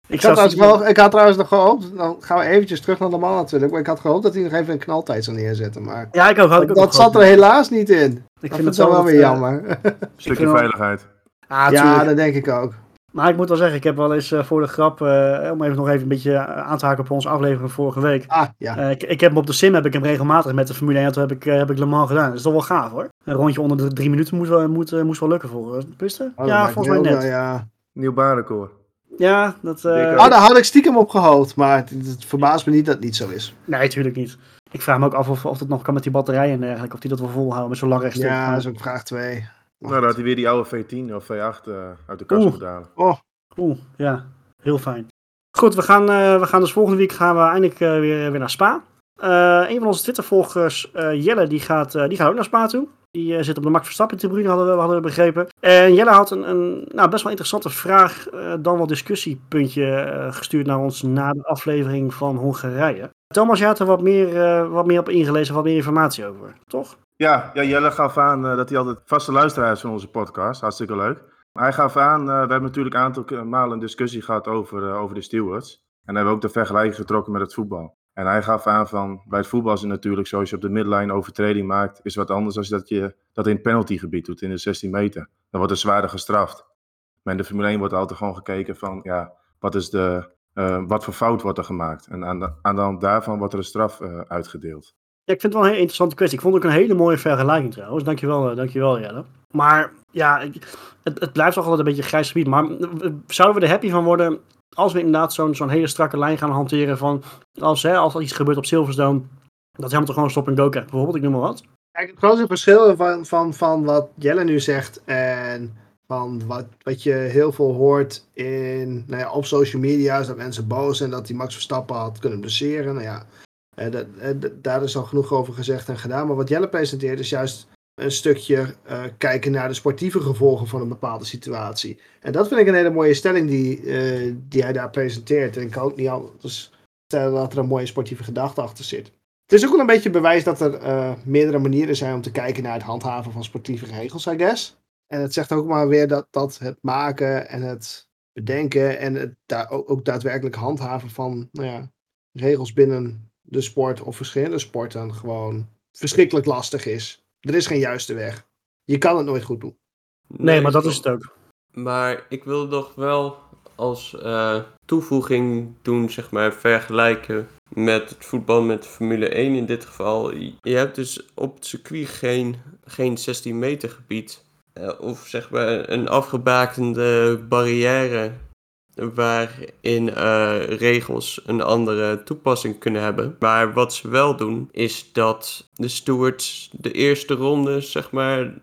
Ik, Ik had, trouwens wel, ik had trouwens nog gehoopt, dan gaan we eventjes terug naar Le Mans natuurlijk, maar ik had gehoopt dat hij nog even een knaltijd zou neerzetten, maar Ja, ik ook. Had ik ook dat zat er helaas niet in. Ik Ik vind vind het wel dat, weer eh, jammer. Stukje veiligheid. Ah, ja, dat denk ik ook. Maar ik moet wel zeggen, ik heb wel eens eh, voor de grap, eh, om even nog even een beetje eh, aan te haken op onze aflevering van vorige week. Ah, ja. Eh, ik, ik heb hem op de sim heb ik hem regelmatig met de Formule 1 auto heb ik, eh, heb ik Le Mans gedaan. Dat is toch wel gaaf hoor. Een rondje onder de drie minuten moet wel, moet, eh, moest wel lukken voor uh, Piste? Oh, ja, volgens mij net. wel, ja. Nieuw baanrecord. Ja, dat... eh, Dikke- Oh, daar had ik stiekem op gehoopt, maar het, het verbaast me niet dat het niet zo is. Nee, natuurlijk niet. Ik vraag me ook af of, of dat nog kan met die batterijen en dergelijke. Of die dat wel volhouden met zo'n lang rechtstuk. Ja, dat is ook vraag 2. Nou, dan had hij weer die oude V10 of V8 eh, uit de kast Oeh. moeten halen. Oh, Oeh, ja, heel fijn. Goed, we gaan, eh, we gaan dus volgende week gaan we eindelijk eh, weer, weer naar Spa. Eh, een van onze Twittervolgers, eh, Jelle, die gaat, eh, die gaat ook naar Spa toe. Die eh, zit op de Max Verstappen tribune, hadden we, hadden we begrepen. En Jelle had een, een nou, best wel interessante vraag, eh, dan wel discussiepuntje eh, gestuurd naar ons na de aflevering van Hongarije. Thomas, jij had er wat meer, eh, wat meer op ingelezen, wat meer informatie over, toch? Ja, Jelle gaf aan eh, dat hij altijd vaste luisteraar is van onze podcast. Hartstikke leuk. Maar hij gaf aan, eh, we hebben natuurlijk een aantal malen een discussie gehad over, eh, over de stewards. En hebben we ook de vergelijking getrokken met het voetbal. En hij gaf aan van, bij het voetbal is het natuurlijk zo, als je op de midline overtreding maakt, is wat anders dan dat je dat in het penaltygebied doet, in de 16 meter. Dan wordt er zwaarder gestraft. Maar in de Formule 1 wordt altijd gewoon gekeken van, ja, wat, is de, wat voor fout wordt er gemaakt? En aan de, aan de hand daarvan wordt er een straf uitgedeeld. Ik vind het wel een hele interessante kwestie. Ik vond ook een hele mooie vergelijking trouwens. Dankjewel, eh, dankjewel Jelle. Maar ja, het, het blijft toch altijd een beetje grijs gebied. Maar eh, zouden we er happy van worden als we inderdaad zo'n zo'n hele strakke lijn gaan hanteren van... Als, hè, als er iets gebeurt op Silverstone, dat Hamilton gewoon stop en go krijgt bijvoorbeeld, ik noem maar wat. Kijk, het grote verschil van, van, van wat Jelle nu zegt en van wat, wat je heel veel hoort in, nou ja, op social media, is dat mensen boos zijn dat die Max Verstappen had kunnen blesseren. Nou ja, daar is al genoeg over gezegd en gedaan. Maar wat Jelle presenteert is juist een stukje eh, kijken naar de sportieve gevolgen van een bepaalde situatie. En dat vind ik een hele mooie stelling die, eh, die hij daar presenteert. En ik kan ook niet anders stellen dat er een mooie sportieve gedachte achter zit. Het is ook wel een beetje bewijs dat er eh, meerdere manieren zijn om te kijken naar het handhaven van sportieve regels, I guess. En het zegt ook maar weer dat, dat het maken en het bedenken en het daar ook, ook daadwerkelijk handhaven van nou ja, regels binnen de sport of verschillende sporten gewoon verschrikkelijk lastig is. Er is geen juiste weg. Je kan het nooit goed doen. Nee, maar dat is het ook. Maar ik wil nog wel als eh, toevoeging doen, zeg maar, vergelijken met het voetbal met Formule 1 in dit geval. Je hebt dus op het circuit geen, geen 16 meter gebied. eh, of zeg maar een afgebakende barrière waarin eh, regels een andere toepassing kunnen hebben. Maar wat ze wel doen, is dat de stewards de eerste ronde, zeg maar,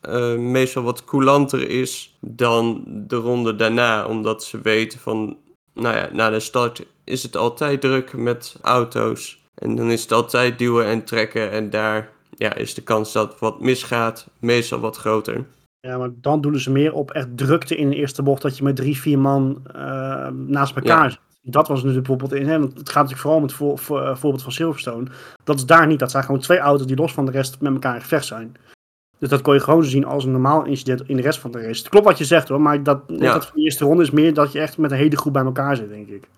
eh, meestal wat coulanter is dan de ronde daarna. Omdat ze weten van, nou ja, na de start is het altijd druk met auto's. En dan is het altijd duwen en trekken. En daar ja, is de kans dat wat misgaat meestal wat groter. Ja, maar dan doen ze meer op echt drukte in de eerste bocht, dat je met drie, vier man eh, naast elkaar Ja. zit. Dat was natuurlijk bijvoorbeeld in, hè, want het gaat natuurlijk vooral om het voor, voor, eh, voorbeeld van Silverstone. Dat is daar niet, dat zijn gewoon twee auto's die los van de rest met elkaar in gevecht zijn. Dus dat kon je gewoon zien als een normaal incident in de rest van de race. Het klopt wat je zegt hoor, maar dat, Ja. dat van de eerste ronde is meer dat je echt met een hele groep bij elkaar zit, denk ik.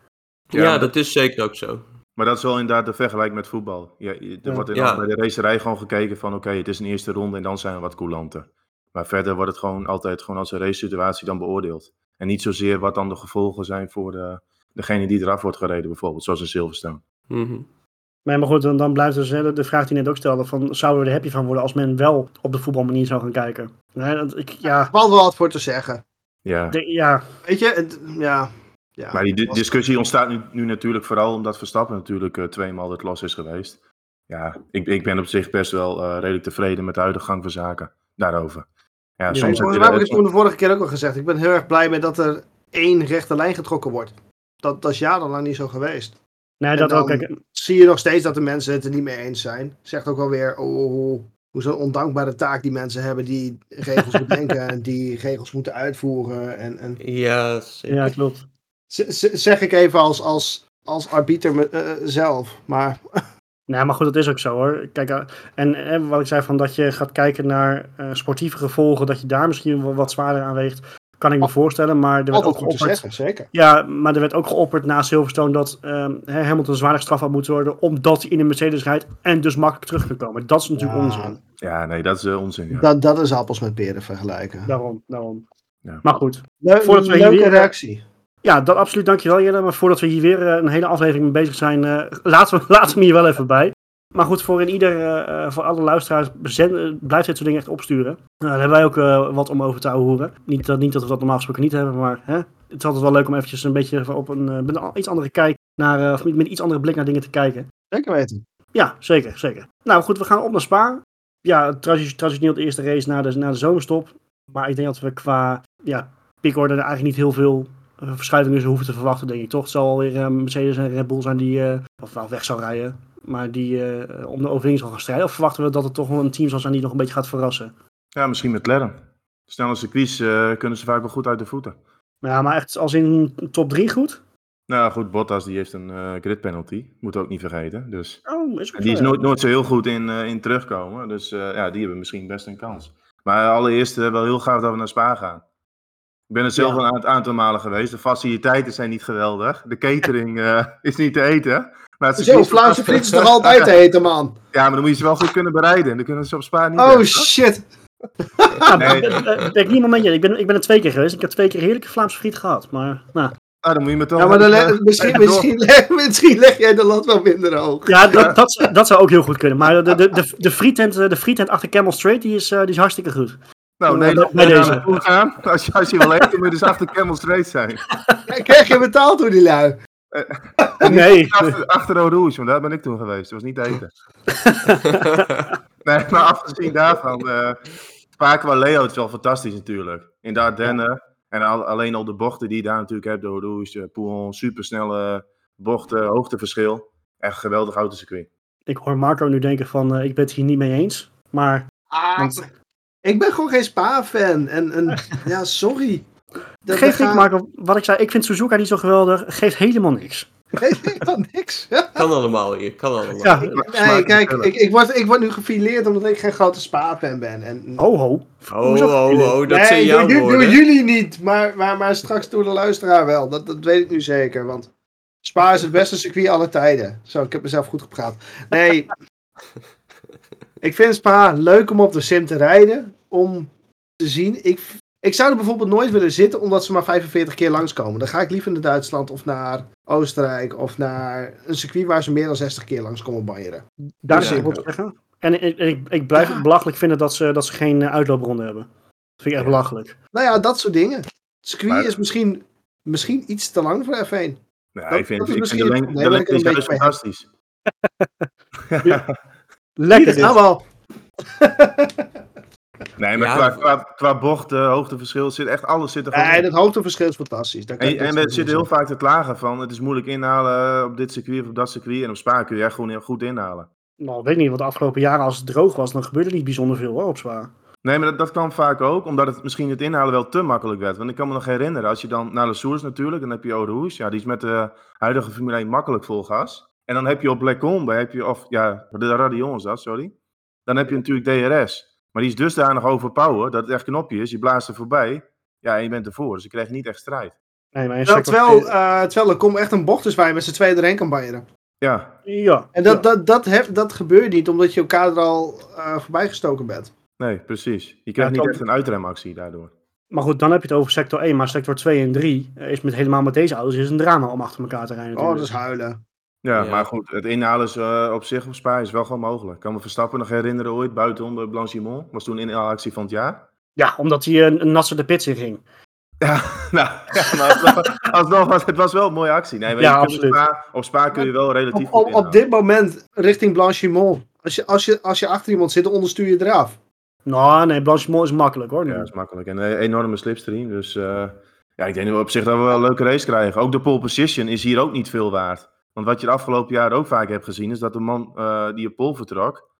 Ja, dat is zeker ook zo. Maar dat is wel inderdaad de vergelijking met voetbal. Ja, je- er Ja. wordt in, Ja. bij de racerij gewoon gekeken van oké, het is een eerste ronde en dan zijn we wat coulanter. Maar verder wordt het gewoon altijd gewoon als een race situatie dan beoordeeld. En niet zozeer wat dan de gevolgen zijn voor de, degene die eraf wordt gereden bijvoorbeeld, zoals in Silverstone. Mhm. Maar, maar goed, dan, dan blijft dus hè, de, vraag die je net ook stelde: van, zouden we er happy van worden als men wel op de voetbalmanier zou gaan kijken? Nee, dat, ik, ja, Er valt wel wat voor te zeggen. Ja. de- ja, Weet je, het- ja. ja. Maar die discussie ontstaat nu, nu natuurlijk vooral omdat Verstappen natuurlijk eh, tweemaal het los is geweest. Ja, ik, ik ben op zich best wel eh, redelijk tevreden met de huidige gang van zaken daarover. Ja, soms heb Volgens je mij heb ik het toen de vorige keer ook al gezegd. Ik ben heel erg blij met dat er één rechte lijn getrokken wordt. Dat, dat is jarenlang niet zo geweest. nee, dat ook. Kijk, Zie je nog steeds dat de mensen het er niet mee eens zijn. Zegt ook wel weer oh, hoe, hoe zo'n ondankbare taak die mensen hebben die regels bedenken [LAUGHS] en die regels moeten uitvoeren. En, en Ja, zeker. ja, klopt. z- zeg ik even als, als, als arbiter me- eh, zelf. Maar Nee, maar goed, dat is ook zo hoor. Kijk, eh, en, en wat ik zei van dat je gaat kijken naar eh, sportieve gevolgen, dat je daar misschien wel wat zwaarder aan weegt, kan ik me voorstellen. Maar er werd ook geopperd. zeggen, zeker. Ja, maar er werd ook geopperd na Silverstone dat ehm hè, Hamilton zwaarder straf had moeten worden, omdat hij in de Mercedes rijdt en dus makkelijk terug kan komen. Dat is natuurlijk Ja, onzin. Ja, nee, dat is eh, onzin. Ja. Dat, dat is appels met peren vergelijken. Daarom, daarom. Ja. Maar goed. Le- Voordat we hier leuke weer- reactie. Ja, dat absoluut. Dankjewel Jelle. Maar voordat we hier weer eh, een hele aflevering mee bezig zijn, eh, laten, we, [LAUGHS] laten we hier wel even bij. Maar goed, voor in ieder, eh, voor alle luisteraars, zend, blijf dit soort dingen echt opsturen. Nou, daar hebben wij ook wat om over te horen. Niet, dat- niet dat we dat normaal gesproken niet hebben, maar hè, het is altijd wel leuk om eventjes een beetje op een, met een iets andere kijk naar, of met een iets andere blik naar dingen te kijken. Zeker weten. Ja, zeker, zeker. Nou goed, we gaan op naar Spa. ja, tradi- traditioneel de eerste race na de, na de zomerstop. Maar ik denk dat we qua ja, pickorde er eigenlijk niet heel veel eh, verschuivingen hoeven te verwachten, denk ik toch. Het zal alweer eh, Mercedes en Red Bull zijn die eh, of wel weg zou rijden. Maar die om de overwinning zal gaan strijden. Of verwachten we dat het toch wel een team zal zijn die nog een beetje gaat verrassen? Ja, misschien met Lerren. Snelle circuits kunnen ze vaak wel goed uit de voeten. Ja, maar echt als in top 3 goed? Nou goed, Bottas die heeft een eh, grid penalty. Moet ook niet vergeten. Dus Oh, is die is nooit, nooit zo heel goed in, in terugkomen. Dus ja, die hebben misschien best een kans. Maar allereerst wel heel gaaf dat we naar Spa gaan. Ik ben er zelf Ja. een aant- aantal malen geweest. De faciliteiten zijn niet geweldig. De catering [LAUGHS] eh, is niet te eten. Maar het Zo, is Vlaamse fantastisch. friet is toch altijd te eten, man? [LAUGHS] Ja, maar dan moet je ze wel goed kunnen bereiden. En dan kunnen ze op Spa niet Oh eten. shit. Ja, Nee. eh, eh, ben ik. Ik ben, ik ben er twee keer geweest. Ik heb twee keer heerlijke Vlaamse friet gehad. Maar, nou. Ah, dan moet je me toch... Ja, maar dan le- misschien, [LAUGHS] misschien, leg, misschien leg jij de lat wel minder hoog. Ja, dat, dat, dat zou ook heel goed kunnen. Maar de, de, de, de, frietent, eh, de frietent achter Camel Straight, die is, eh, die is hartstikke goed. Nou, nee, bij dat je deze. naartoe gaan. Als je, als je wil eten, moet je dus achter Camel Street zijn. [LAUGHS] Krijg je betaald door die lui? Nee. [LAUGHS] Achter, achter Eau Rouge, want daar ben ik toen geweest. Dat was niet te eten. [LAUGHS] nee, maar afgezien daarvan, eh Spa qua layout is wel fantastisch natuurlijk. In de Ardennen. En al- alleen al de bochten die je daar natuurlijk hebt, de Eau Rouge, eh, Pouhon, supersnelle bochten, hoogteverschil. Echt geweldig autocircuit. Ik hoor Marco nu denken van, eh, ik ben het hier niet mee eens. Maar Ah, Want- ik ben gewoon geen Spa-fan. En, en [LAUGHS] ja, sorry. Dat dat niet, Marco. Wat ik zei, ik vind Suzuka niet zo geweldig. Geeft helemaal niks. [LAUGHS] Geeft helemaal niks. [LAUGHS] Kan allemaal hier, kan allemaal. Ja, Nee, kijk, ik, ik, word, ik word nu gefileerd omdat ik geen grote Spa-fan ben. En, ho ho. Oh, oh, jullie? oh, dat nee, zijn jouw woorden. jullie niet, maar, maar, maar straks door de luisteraar wel. Dat, dat weet ik nu zeker, want Spa is het beste circuit aller tijden. Zo, ik heb mezelf goed gepraat. Nee, ik vind Spa leuk om op de sim te rijden, om te zien. Ik, ik zou er bijvoorbeeld nooit willen zitten, omdat ze maar 45 keer langskomen. Dan ga ik liever naar Duitsland of naar Oostenrijk of naar een circuit waar ze meer dan 60 keer langskomen banjeren. Daar is ik zeggen. En ik, ik, ik blijf het belachelijk vinden dat ze, dat ze geen eh, uitloopronde hebben. Dat vind ik echt Ja. belachelijk. Nou ja, dat soort dingen. Het circuit Maar- is misschien, misschien iets te lang voor F1. Ja, Dat- ik vind, dat is ik vind de, lengte is juist fantastisch. [LAUGHS] [LAUGHS] Lekker dit. we al. [LAUGHS] Nee, maar Ja. qua, qua, qua bocht, eh, hoogteverschil, zit echt alles zit er gewoon Nee, dat hoogteverschil is fantastisch. Daar kan En, en zitten doen. heel vaak te klagen van het is moeilijk inhalen op dit circuit of op dat circuit. En op Spa kun je echt gewoon heel goed inhalen. Nou, weet ik niet, want de afgelopen jaren als het droog was, dan gebeurde er niet bijzonder veel hoor, op zwaar. Nee, maar dat, dat kwam vaak ook, omdat het misschien het inhalen wel te makkelijk werd. Want ik kan me nog herinneren, als je dan naar de Source natuurlijk, dan heb je Eau Rouge. Ja, die is met de huidige Formule 1 makkelijk vol gas. En dan heb je op Black Combe, heb je, of ja, de Radion is dat, sorry. Dan heb je natuurlijk DRS. Maar die is dusdanig overpower dat het echt knopje is. Je blaast er voorbij. Ja, en je bent ervoor. Dus je krijgt niet echt strijd. Nee, maar Terwijl, terwijl, eh, terwijl er komt echt een bocht is waar je met z'n tweeën erheen kan banjeren. Ja, Ja. En dat, ja. dat, dat, hef- dat gebeurt niet omdat je elkaar er al eh, voorbij gestoken bent. nee, precies. Je krijgt Ja, niet echt een uitremactie daardoor. Maar goed, dan heb je het over sector 1, maar sector 2 en 3 eh, is met helemaal met deze auto's is een drama om achter elkaar te rijden. Oh, dat natuurlijk. is huilen. Ja, Ja. maar goed, het inhalen is, eh, op zich op Spa is wel gewoon mogelijk. Ik kan me Verstappen nog herinneren ooit, buitenom bij Blanchimont. Was toen inhaalactie van het jaar. Ja, omdat hij een, een natser de pits in ging. Ja, [LAUGHS] nou, ja, maar alsnog, alsnog was het was wel een mooie actie. Nee, maar Ja, je kunt absoluut. Op Spa, op Spa kun je wel relatief Op, goed op, op inhalen. dit moment richting Blanchimont. Als je, als, je, als je achter iemand zit, dan onderstuur je eraf. Nou, nee, Blanchimont is makkelijk hoor. nu. Ja, dat is makkelijk. En een enorme slipstream. Dus eh, ja, ik denk dat we op zich dat we wel een leuke race krijgen. Ook de pole position is hier ook niet veel waard. Want wat je de afgelopen jaren ook vaak hebt gezien, is dat de man eh, die op pole vertrok,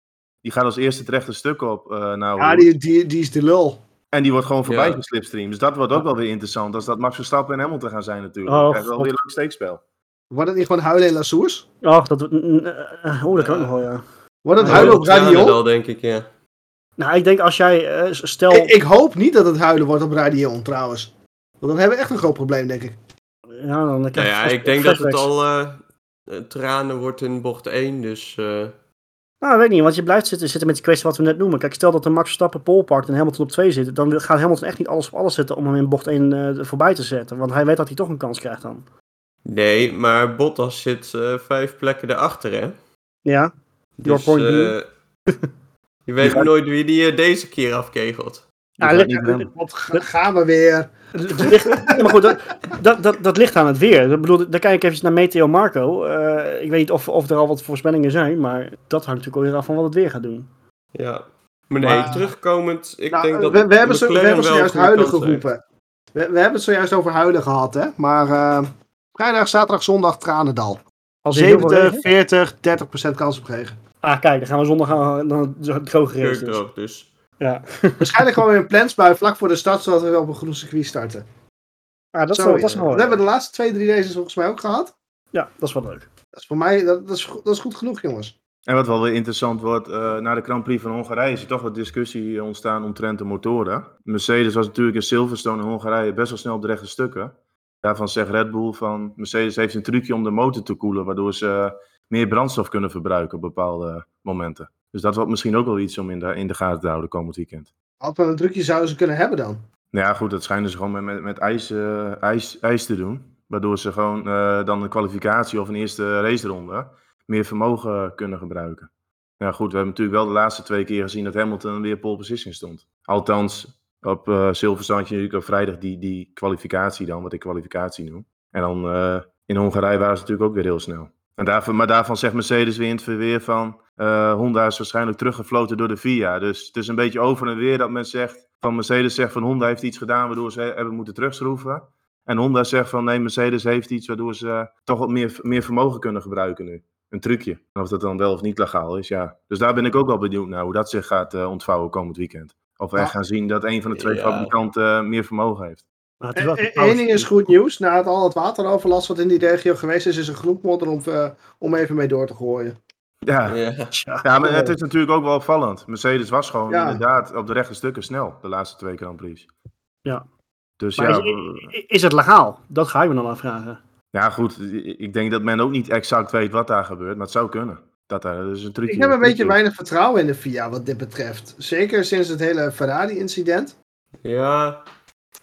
die gaat als eerste terecht een stuk op eh nou, Ja, die, die, die is de lul. En die wordt gewoon voorbij Ja. geslipstreamd. Dus dat wordt ook wel weer interessant. Als dat Max Verstappen en Hamilton gaan zijn natuurlijk. Oh, krijg je wel weer een leuk steekspel. Wordt het niet gewoon huilen in La Source? Och, dat, eh, oh, dat kan ook nog wel, ja. Wordt het Ja, huilen op Tranendal, Radion? denk ik, ja. Nou, ik denk als jij, eh, stel... Ik, ik hoop niet dat het huilen wordt op Radion trouwens. Want dan hebben we echt een groot probleem, denk ik. ja, dan Nou krijg je ja, vast- ik denk dat het al tranen wordt in bocht 1, dus... eh, Nou, weet niet, want je blijft zitten, zitten met die kwestie wat we net noemen. Kijk, stel dat de Max Verstappen pole pakt en Hamilton op 2 zit, dan gaat Hamilton echt niet alles op alles zetten om hem in bocht 1 eh, voorbij te zetten. Want hij weet dat hij toch een kans krijgt dan. nee, maar Bottas zit eh, vijf plekken erachter, hè? Ja, Dus eh, [LAUGHS] je weet nooit wie die eh, deze keer afkegelt. Wat ga- gaan we weer? het ligt- ja, [LAUGHS] maar goed, dat, dat, dat, dat ligt aan het weer. Ik bedoel, dan kijk ik even naar Meteo Marco. Eh, ik weet niet of, of er al wat voorspellingen zijn, maar dat hangt natuurlijk alweer af van wat het weer gaat doen. Ja. Maar nee, Maar- terugkomend, ik Nou, denk dat we, we hebben, zo, we hebben zojuist huilen geroepen. We, we hebben het zojuist over huilen gehad, hè? Maar eh, vrijdag, zaterdag, zondag, Tranendal. Als er heel veel 70, regen- 40, 30 procent kans op regen. Ah, kijk, dan gaan we zondag dan Dus. droog, dus. Ja. [LAUGHS] Waarschijnlijk gewoon weer een plansbui vlak voor de start, zodat we op een groen circuit starten. Ah, dat, is wel, dat is wel Dat hebben we de laatste twee, drie races volgens mij ook gehad. Ja, dat is wel leuk. Dat is voor mij dat, dat, is, dat is goed genoeg, jongens. En wat wel weer interessant wordt, eh na de Grand Prix van Hongarije is er toch wat discussie ontstaan omtrent de motoren. Mercedes was natuurlijk in Silverstone in Hongarije best wel snel op de rechte stukken. Daarvan zegt Red Bull van Mercedes heeft een trucje om de motor te koelen, waardoor ze meer brandstof kunnen verbruiken op bepaalde momenten. Dus dat wordt misschien ook wel iets om in de, in de gaten te houden komend weekend. Wat een drukje zouden ze kunnen hebben dan? Nou ja, goed, dat schijnen ze gewoon met, met, met ijs, eh, ijs, ijs te doen. Waardoor ze gewoon eh, dan een kwalificatie of een eerste raceronde meer vermogen kunnen gebruiken. Ja, goed, we hebben natuurlijk wel de laatste twee keer gezien dat Hamilton weer pole position stond. Althans, op eh Silverstone natuurlijk op vrijdag die, die kwalificatie dan, wat ik kwalificatie noem. En dan in Hongarije waren ze natuurlijk ook weer heel snel. En daarvan, maar daarvan zegt Mercedes weer in het verweer van eh, Honda is waarschijnlijk teruggefloten door de FIA. Dus het is een beetje over en weer dat men zegt van Mercedes zegt van Honda heeft iets gedaan waardoor ze hebben moeten terugschroeven. En Honda zegt van nee, Mercedes heeft iets waardoor ze toch wat meer, meer vermogen kunnen gebruiken nu. Een trucje. En of dat dan wel of niet legaal is, ja. Dus daar ben ik ook wel benieuwd naar hoe dat zich gaat eh, ontvouwen komend weekend. Of Ja. echt gaan zien dat een van de twee Ja. fabrikanten eh, meer vermogen heeft. Maar het Eén ding is goed nieuws. Na het, al het wateroverlast wat in die regio geweest is, is er genoeg modder om, eh, om even mee door te gooien. Ja, Ja. Maar het is natuurlijk ook wel opvallend. Mercedes was gewoon Ja. inderdaad op de rechte stukken snel, de laatste twee Grand Prix. Ja. Dus Maar ja, is, is het legaal? Dat ga ik me dan afvragen. ja, goed. Ik denk dat men ook niet exact weet wat daar gebeurt, maar het zou kunnen. Dat daar dus een trucje Ik heb een beetje weinig vertrouwen in de FIA wat dit betreft. Zeker sinds het hele Ferrari-incident. ja,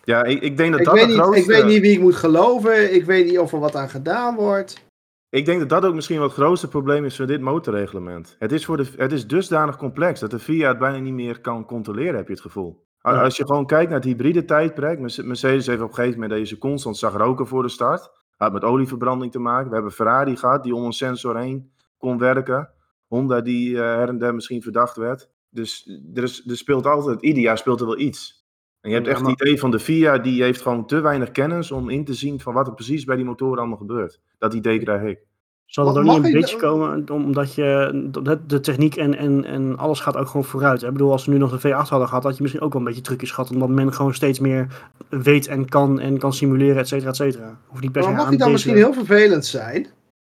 Ja, ik, ik denk dat Ik, dat weet niet- grootste... ik weet niet wie ik moet geloven. Ik weet niet of er wat aan gedaan wordt. Ik denk dat dat ook misschien wel het grootste probleem is van dit motorreglement. Het is, voor de, het is dusdanig complex dat de FIA het bijna niet meer kan controleren, heb je het gevoel. Als je gewoon kijkt naar het hybride tijdperk. Merce- Mercedes heeft op een gegeven moment deze constant zag roken voor de start. Had met olieverbranding te maken. We hebben Ferrari gehad die om een sensor heen kon werken. Honda die eh, her en der misschien verdacht werd. Dus er, is, er speelt altijd, ieder jaar speelt er wel iets. En je hebt echt het idee van de FIA, die heeft gewoon te weinig kennis om in te zien van wat er precies bij die motoren allemaal gebeurt. Dat idee krijg ik. Zal dat ook niet een beetje komen omdat je de, techniek en, en, en alles gaat ook gewoon vooruit. Ik bedoel, als we nu nog de V8 hadden gehad, had je misschien ook wel een beetje trucjes gehad. Omdat men gewoon steeds meer weet en kan en kan simuleren, et cetera, et cetera. Hoeft niet per se Maar mag die dan deze- misschien heel vervelend zijn?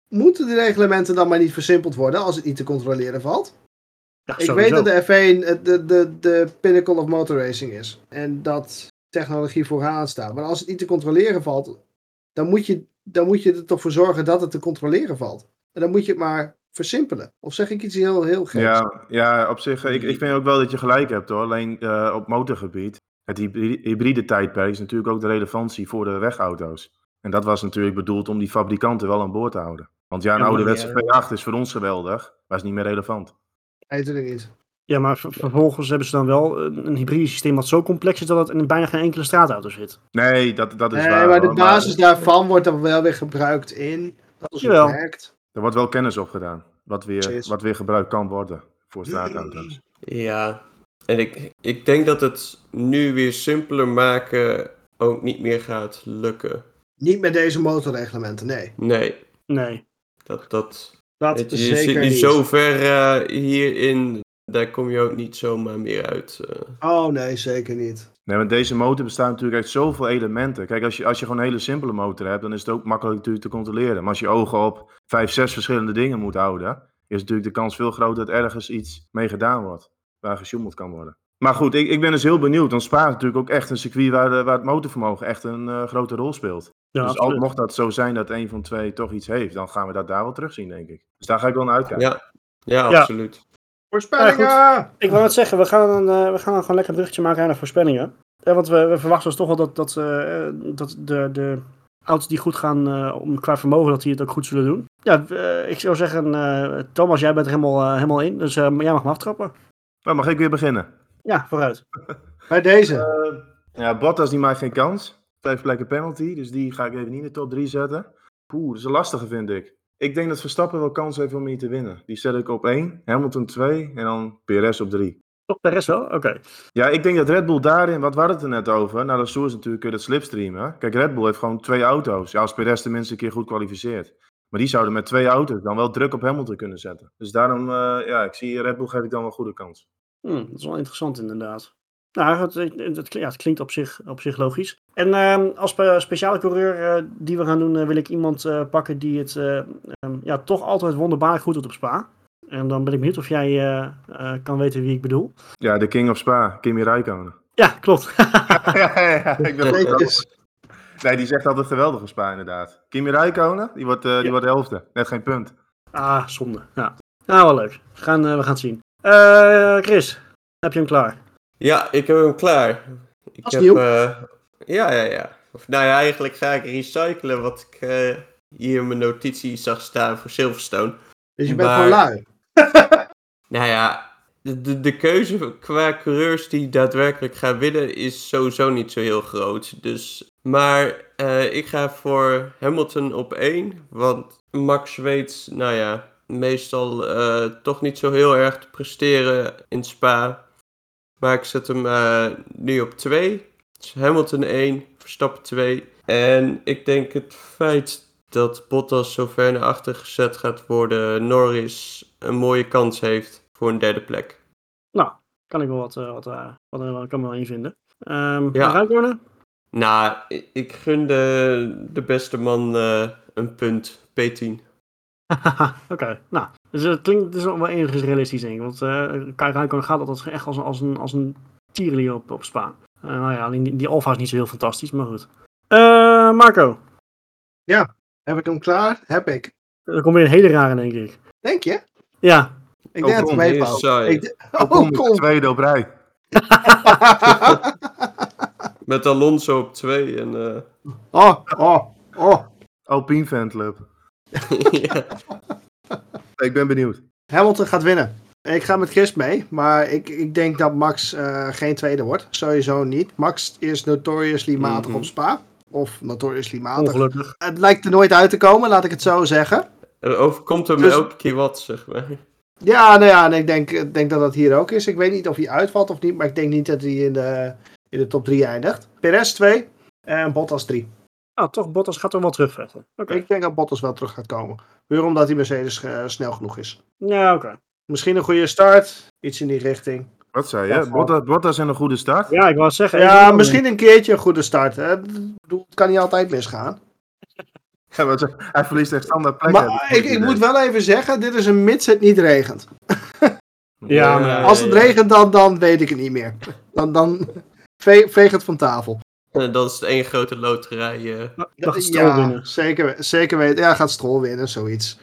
Moeten de reglementen dan maar niet versimpeld worden als het niet te controleren valt? Ja, Ik weet dat de F1 het- de, de, de pinnacle of motor racing is. En dat technologie vooraan staat. Maar als het niet te controleren valt, dan moet je, dan moet je er toch voor zorgen dat het te controleren valt. En dan moet je het maar versimpelen. Of zeg ik iets heel, heel geks? Ja, ja, op zich, ik, ik vind ook wel dat je gelijk hebt hoor. Alleen eh, op motorgebied, het hybride, hybride tijdperk is natuurlijk ook de relevantie voor de wegauto's. En dat was natuurlijk bedoeld om die fabrikanten wel aan boord te houden. Want ja, een ouderwetse ja. V8 is voor ons geweldig, maar is niet meer relevant. Nee, natuurlijk niet. Ja, maar ver- vervolgens hebben ze dan wel een, een hybride systeem wat zo complex is dat het in bijna geen enkele straatauto zit. Nee, dat, dat is Nee, waar. maar de basis daarvan wordt dan wel weer gebruikt in. Dat is Jawel. werkt. er wordt wel kennis opgedaan, wat weer, wat weer gebruikt kan worden voor straatauto's. ja. En ik, ik denk dat het nu weer simpeler maken ook niet meer gaat lukken. Niet met deze motorreglementen, nee. Nee, Nee. dat, dat, Dat je, zeker zit nu niet. zo ver eh, hierin, daar kom je ook niet zomaar meer uit. eh. Oh nee, zeker niet. Nee, want deze motor bestaat natuurlijk uit zoveel elementen. Kijk, als je, als je gewoon een hele simpele motor hebt, dan is het ook makkelijk natuurlijk te controleren. Maar als je ogen op vijf, zes verschillende dingen moet houden, is natuurlijk de kans veel groter dat ergens iets mee gedaan wordt. Waar gesjoemeld kan worden. Maar goed, ik, ik ben dus heel benieuwd. Want Spa is natuurlijk ook echt een circuit waar, de- waar het motorvermogen echt een eh, grote rol speelt. Ja, dus al, mocht dat zo zijn dat een van twee toch iets heeft, dan gaan we dat daar wel terugzien, denk ik. Dus daar ga ik wel naar uitkijken. Ja, ja, Ja. absoluut. Voorspellingen! Ik wou net zeggen, we gaan, een, eh, we gaan gewoon lekker een bruggetje maken naar voorspellingen. Ja, want we, we verwachten dus toch wel dat, dat, eh, dat de, de auto's die goed gaan eh, om, qua vermogen, dat die het ook goed zullen doen. Ja, eh, ik zou zeggen, eh, Thomas, jij bent er helemaal, eh, helemaal in, dus eh, jij mag me aftrappen. Maar mag ik weer beginnen? Ja, vooruit. Bij deze. [LAUGHS] Eh, ja, Bottas die maakt geen kans. Vijf plekken penalty, dus die ga ik even niet in de top 3 zetten. Poeh, dat is een lastige vind ik. Ik denk dat Verstappen wel kans heeft om hier te winnen. Die zet ik op 1, Hamilton 2 en dan PRS op 3. Toch rest wel? Oké. Ja, ik denk dat Red Bull daarin, wat we hadden het er net over, nou dat Soer is natuurlijk eh, dat slipstreamen. Kijk, Red Bull heeft gewoon twee auto's. Ja, als Perez tenminste een keer goed kwalificeert. Maar die zouden met twee auto's dan wel druk op Hamilton kunnen zetten. Dus daarom, eh, ja, ik zie Red Bull geef ik dan wel goede kans. Hm, dat is wel interessant inderdaad. Nou, het, het, het- ja, het klinkt op zich, op zich logisch. En ehm, als spe- speciale coureur eh, die we gaan doen, eh, wil ik iemand eh, pakken die het eh, ehm, ja, toch altijd wonderbaarlijk goed doet op Spa. En dan ben ik benieuwd of jij kan weten wie ik bedoel. Ja, de King of Spa, Kimi Räikkönen. Ja, klopt. [LAUGHS] ja, ja, ja, ik ben Netjes. Nee, die zegt altijd geweldig op Spa inderdaad. Kimi Räikkönen, die wordt, eh die wordt helfte. Net geen punt. ah, zonde. Ja, nou, wel leuk. We gaan, we gaan het zien. Eh, Chris, heb je hem klaar? Ja, ik heb hem klaar. Ik Als heb, nieuw? eh, ja, ja, ja. Of, nou ja, eigenlijk ga ik recyclen wat ik eh, hier in mijn notitie zag staan voor Silverstone. Dus je bent Maar- gewoon lui. [LAUGHS] Nou ja, de, de, de keuze qua coureurs die daadwerkelijk gaan winnen is sowieso niet zo heel groot. Dus, maar eh, ik ga voor Hamilton op 1. Want Max weet, nou ja, meestal eh, toch niet zo heel erg te presteren in Spa. Maar ik zet hem eh, nu op 2. Dus Hamilton 1, Verstappen 2. En ik denk het feit dat Bottas zo ver naar achter gezet gaat worden, Norris een mooie kans heeft voor een derde plek. Nou, kan ik wel wat, eh, wat, wat, kan me wel in vinden. Ehm Ja. Räikkönen? Nou, ik, ik gun de, de beste man een punt, P10. [LAUGHS] Oké, nou. Dus het klinkt het is wel enigszins realistisch, denk ik. Want eh Kai Räikkönen gaat altijd echt als, een- als een, als een tierenlier op, op Spa. Eh, nou ja, alleen die, die Alfa is niet zo heel fantastisch, maar goed. Eh, Marco, Heb ik hem klaar? Heb ik. er komt weer een hele rare, denk ik. Denk je? Ja, Ik Oh, denk dat het saai. Ik Oh, Kom, de kom. tweede op rij. [LAUGHS] Met Alonso op 2 en... eh, Oh, oh, oh. Alpine fanclub. [LAUGHS] ja. Ik ben benieuwd. Hamilton gaat winnen. Ik ga met Chris mee, maar ik, ik denk dat Max eh, geen tweede wordt. Sowieso niet. Max is notoriously matig Mhm. op Spa. Of notoriously matig. ongelukkig. Het lijkt er nooit uit te komen, laat ik het zo zeggen. Er overkomt hem Dus- elke keer wat, zeg maar. Ja, nou ja, en ik denk, denk dat dat hier ook is. Ik weet niet of hij uitvalt of niet, maar ik denk niet dat hij in de, in de top 3 eindigt. Perez 2 en Bottas 3. Ah, toch, Bottas gaat er wel terugvechten. Oké. Ik denk dat Bottas wel terug gaat komen. Puur omdat die Mercedes eh, snel genoeg is. Ja, oké. Misschien een goede start, iets in die richting. Wat zei je? Bottas, Bottas en een goede start? Ja, ik wou zeggen. Ja, misschien een keertje een goede start. Hè. Ik bedoel, Het kan niet altijd misgaan. [LAUGHS] Ja, hij verliest echt standaard plekken. Maar ik, ik moet wel even zeggen, dit is een mits het niet regent. [LAUGHS] Ja, maar- Als het ja. regent, dan, dan weet ik het niet meer. Dan, dan [LAUGHS] ve- veeg het van tafel. [LAUGHS] Dat is het één grote loterij. eh. Dacht Stroll ja, winnen. zeker, zeker weten. Ja, gaat Stroll winnen, zoiets.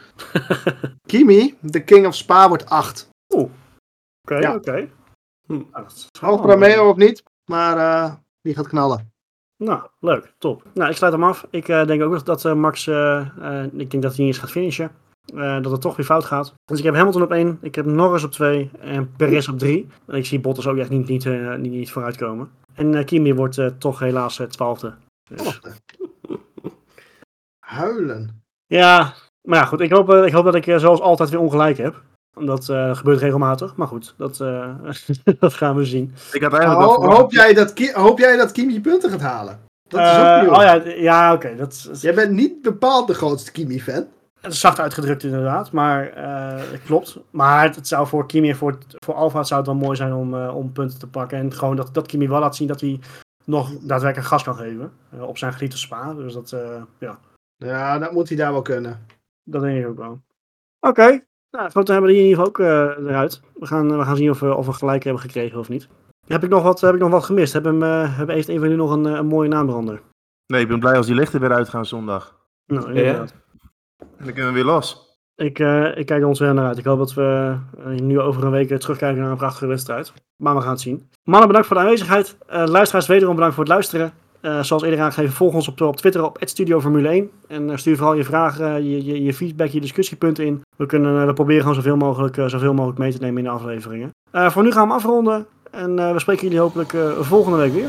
[LAUGHS] Kimi, de King of Spa, wordt 8. Oké, Ja. oké. Hm. Dat is Alfa wel- Romeo of niet, maar eh, die gaat knallen. Nou, leuk, top. Nou, ik sluit hem af. Ik eh, denk ook nog dat eh, Max, eh, eh, ik denk dat hij niet eens gaat finishen. Eh, dat het toch weer fout gaat. Dus ik heb Hamilton op 1, ik heb Norris op 2 en Perez op 3. En ik zie Bottas ook echt niet, niet, eh, niet, niet vooruitkomen. En eh, Kimi wordt eh, toch helaas eh, twaalfde. Dus, Huilen. ja, maar ja, goed. Ik hoop, ik hoop dat ik zoals altijd weer ongelijk heb. Dat eh, gebeurt regelmatig. Maar goed, dat, eh, [LAUGHS] dat gaan we zien. Ik had eigenlijk hoop, jij dat Ki- hoop jij dat Kimi punten gaat halen? Dat is ook nieuw. oh ja, ja oké. dat Jij bent niet bepaald de grootste Kimi-fan. Het is zacht uitgedrukt inderdaad, maar eh, klopt. Maar het, zou voor Kimi en voor, voor Alfa zou het wel mooi zijn om, eh, om punten te pakken. En gewoon dat, dat Kimi wel laat zien dat hij nog daadwerkelijk gas kan geven. eh, op zijn geliefde Spa. Dus dat, eh, ja, Ja, dat moet hij daar wel kunnen. dat denk ik ook wel. Oké, nou, goed, dan hebben we die in ieder geval ook eruit. We gaan, we gaan zien of we, of we gelijk hebben gekregen of niet. Heb ik nog wat, heb ik nog wat gemist? Hebben, uh, hebben heeft een van jullie nog een, een mooie naambrander? Nee, ik ben blij als die lichten weer uitgaan zondag. Nou, Ja. En dan kunnen we weer los. Ik, eh, ik kijk er ontzettend naar uit. Ik hoop dat we eh, nu over een week weer terugkijken naar een prachtige wedstrijd. Maar we gaan het zien. Mannen, bedankt voor de aanwezigheid. Eh, luisteraars, wederom bedankt voor het luisteren. Zoals eerder aangegeven, volg ons op, op Twitter op Formule 1. En stuur vooral je vragen, je, je, je feedback, je discussiepunten in. We, kunnen, we proberen gewoon zoveel mogelijk, zoveel mogelijk mee te nemen in de afleveringen. Voor nu gaan we afronden. En we spreken jullie hopelijk volgende week weer.